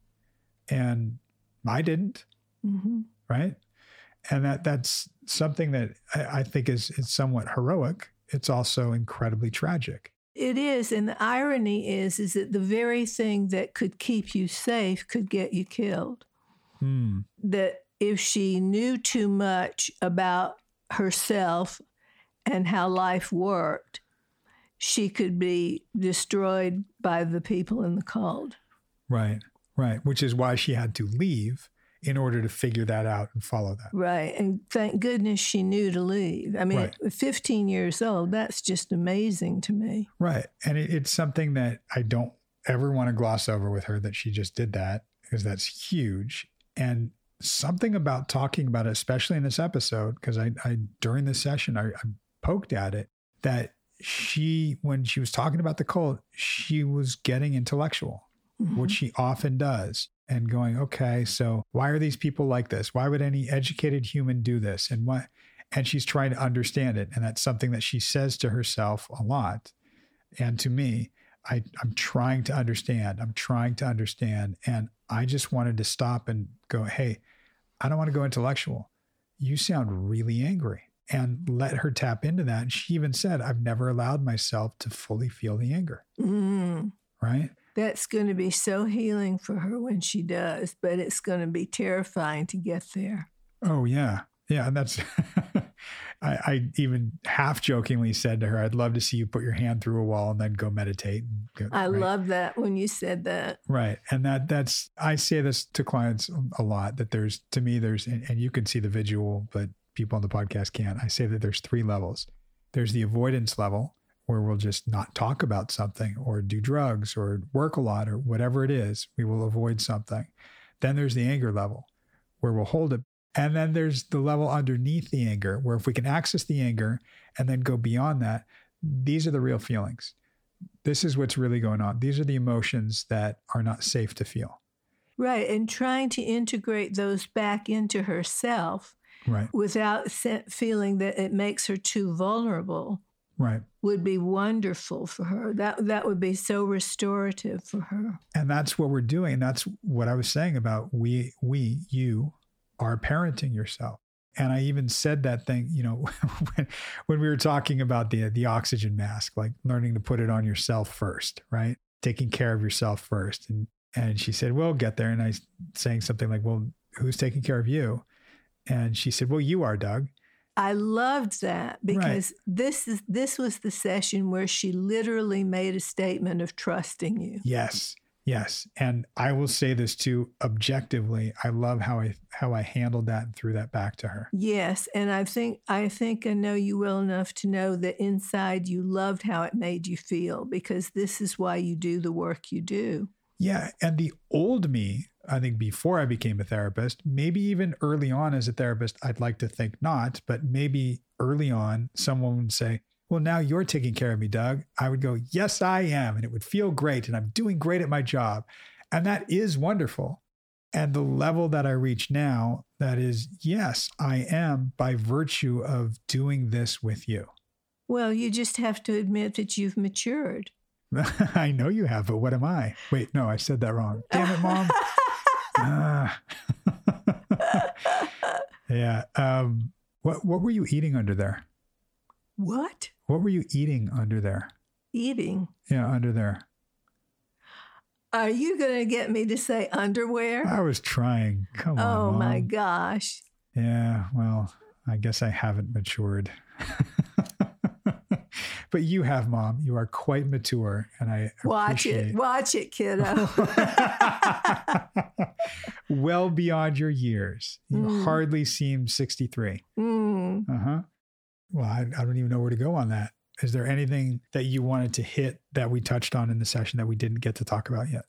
And I didn't. Mm-hmm. Right. And that that's something that I, I think is, is somewhat heroic. It's also incredibly tragic. It is, and the irony is, is that the very thing that could keep you safe could get you killed. Hmm. That if she knew too much about herself and how life worked, she could be destroyed by the people in the cult. Right, right. Which is why she had to leave in order to figure that out and follow that. Right. And thank goodness she knew to leave. I mean, right. 15 years old, that's just amazing to me. Right. And it, it's something that I don't ever want to gloss over with her that she just did that because that's huge. And something about talking about it, especially in this episode, because I, I, during this session I, I poked at it that she when she was talking about the cult, she was getting intellectual, mm-hmm. which she often does. and going, okay, so why are these people like this? Why would any educated human do this? And what? And she's trying to understand it. And that's something that she says to herself a lot and to me. I, I'm trying to understand. I'm trying to understand. And I just wanted to stop and go, hey, I don't want to go intellectual. You sound really angry. And let her tap into that. And she even said, I've never allowed myself to fully feel the anger. Mm. Right. That's going to be so healing for her when she does, but it's going to be terrifying to get there. Oh, yeah. Yeah. And that's, I, I, even half jokingly said to her, I'd love to see you put your hand through a wall and then go meditate. Go, I right? love that when you said that. Right. And that, that's, I say this to clients a lot that there's, to me, there's, and, and you can see the visual, but people on the podcast can't. I say that there's three levels. There's the avoidance level where we'll just not talk about something or do drugs or work a lot or whatever it is. We will avoid something. Then there's the anger level where we'll hold it. And then there's the level underneath the anger where if we can access the anger and then go beyond that, these are the real feelings. This is what's really going on. These are the emotions that are not safe to feel. Right. And trying to integrate those back into herself right. without feeling that it makes her too vulnerable right would be wonderful for her that that would be so restorative for her and that's what we're doing that's what i was saying about we we you are parenting yourself and i even said that thing you know when, when we were talking about the the oxygen mask like learning to put it on yourself first right taking care of yourself first and and she said well get there and i saying something like well who's taking care of you and she said, Well, you are, Doug. I loved that because right. this is this was the session where she literally made a statement of trusting you. Yes. Yes. And I will say this too objectively. I love how I how I handled that and threw that back to her. Yes. And I think I think I know you well enough to know that inside you loved how it made you feel because this is why you do the work you do. Yeah. And the old me I think before I became a therapist, maybe even early on as a therapist, I'd like to think not, but maybe early on, someone would say, Well, now you're taking care of me, Doug. I would go, Yes, I am. And it would feel great. And I'm doing great at my job. And that is wonderful. And the level that I reach now, that is, yes, I am by virtue of doing this with you. Well, you just have to admit that you've matured. I know you have, but what am I? Wait, no, I said that wrong. Damn it, mom. Ah. yeah. Um, what what were you eating under there? What? What were you eating under there? Eating. Yeah, under there. Are you going to get me to say underwear? I was trying. Come on. Oh my gosh. Yeah, well, I guess I haven't matured. but you have, Mom. You are quite mature, and I watch it. Watch it, kiddo. well beyond your years. You mm. hardly seem sixty-three. Mm. Uh huh. Well, I, I don't even know where to go on that. Is there anything that you wanted to hit that we touched on in the session that we didn't get to talk about yet?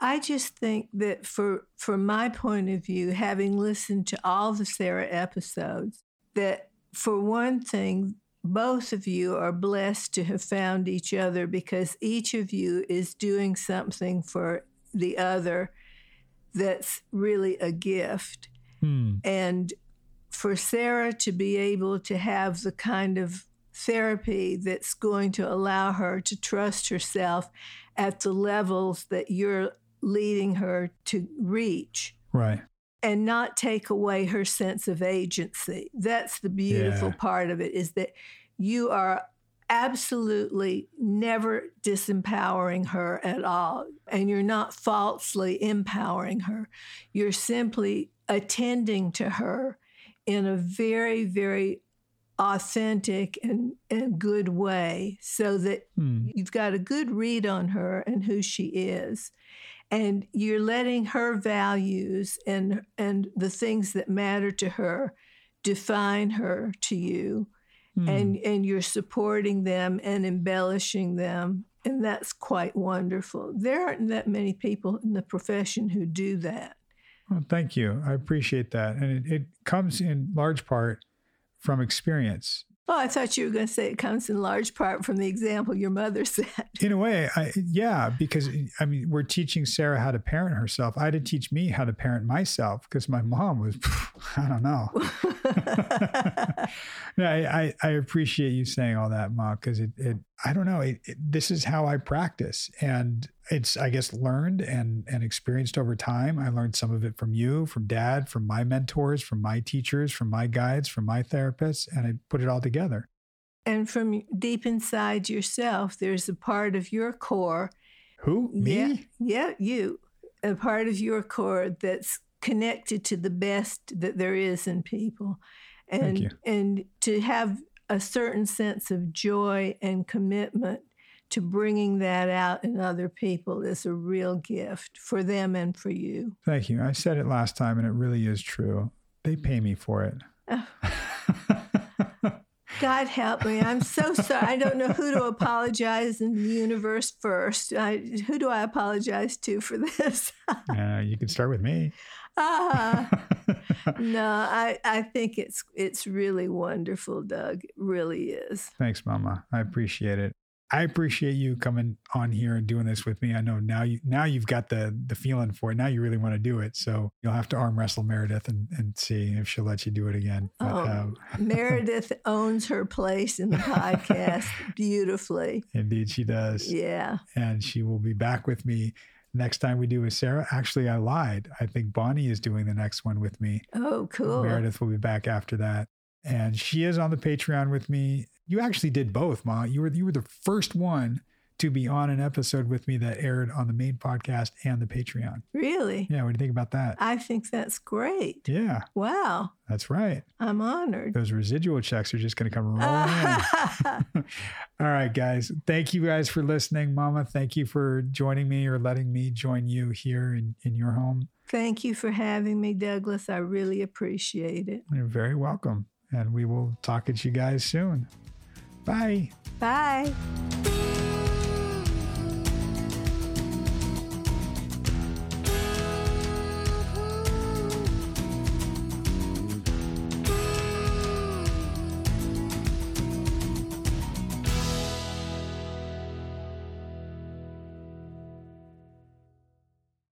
I just think that for from my point of view, having listened to all the Sarah episodes, that for one thing, both of you are blessed to have found each other because each of you is doing something for the other that's really a gift. Hmm. And for Sarah to be able to have the kind of therapy that's going to allow her to trust herself at the levels that you're leading her to reach. Right and not take away her sense of agency. That's the beautiful yeah. part of it is that you are absolutely never disempowering her at all and you're not falsely empowering her. You're simply attending to her in a very very authentic and, and good way so that hmm. you've got a good read on her and who she is and you're letting her values and and the things that matter to her define her to you mm. and and you're supporting them and embellishing them and that's quite wonderful there aren't that many people in the profession who do that well, thank you i appreciate that and it, it comes in large part from experience Oh, I thought you were going to say it comes in large part from the example your mother set. In a way, I, yeah, because I mean, we're teaching Sarah how to parent herself. I had to teach me how to parent myself because my mom was, I don't know. no, I, I, I, appreciate you saying all that, Ma, because it, it, I don't know, it, it, this is how I practice. And it's, I guess, learned and, and experienced over time. I learned some of it from you, from dad, from my mentors, from my teachers, from my guides, from my therapists, and I put it all together. And from deep inside yourself, there's a part of your core. Who? Me? Yeah, yeah, you. A part of your core that's connected to the best that there is in people. And and to have a certain sense of joy and commitment to bringing that out in other people is a real gift for them and for you. Thank you. I said it last time and it really is true. They pay me for it. God help me. I'm so sorry. I don't know who to apologize in the universe first. I, who do I apologize to for this? uh, you can start with me. Uh, no, I, I think it's it's really wonderful, Doug. It really is. Thanks, Mama. I appreciate it. I appreciate you coming on here and doing this with me. I know now you now you've got the the feeling for it. Now you really want to do it. So you'll have to arm wrestle Meredith and, and see if she'll let you do it again. But, oh, um, Meredith owns her place in the podcast beautifully. Indeed, she does. Yeah. And she will be back with me next time we do with Sarah. Actually, I lied. I think Bonnie is doing the next one with me. Oh, cool. Meredith will be back after that. And she is on the Patreon with me you actually did both, Ma. You were you were the first one to be on an episode with me that aired on the main podcast and the Patreon. Really? Yeah. What do you think about that? I think that's great. Yeah. Wow. That's right. I'm honored. Those residual checks are just going to come rolling in. All right, guys. Thank you guys for listening. Mama, thank you for joining me or letting me join you here in, in your home. Thank you for having me, Douglas. I really appreciate it. You're very welcome. And we will talk at you guys soon. Bye. Bye.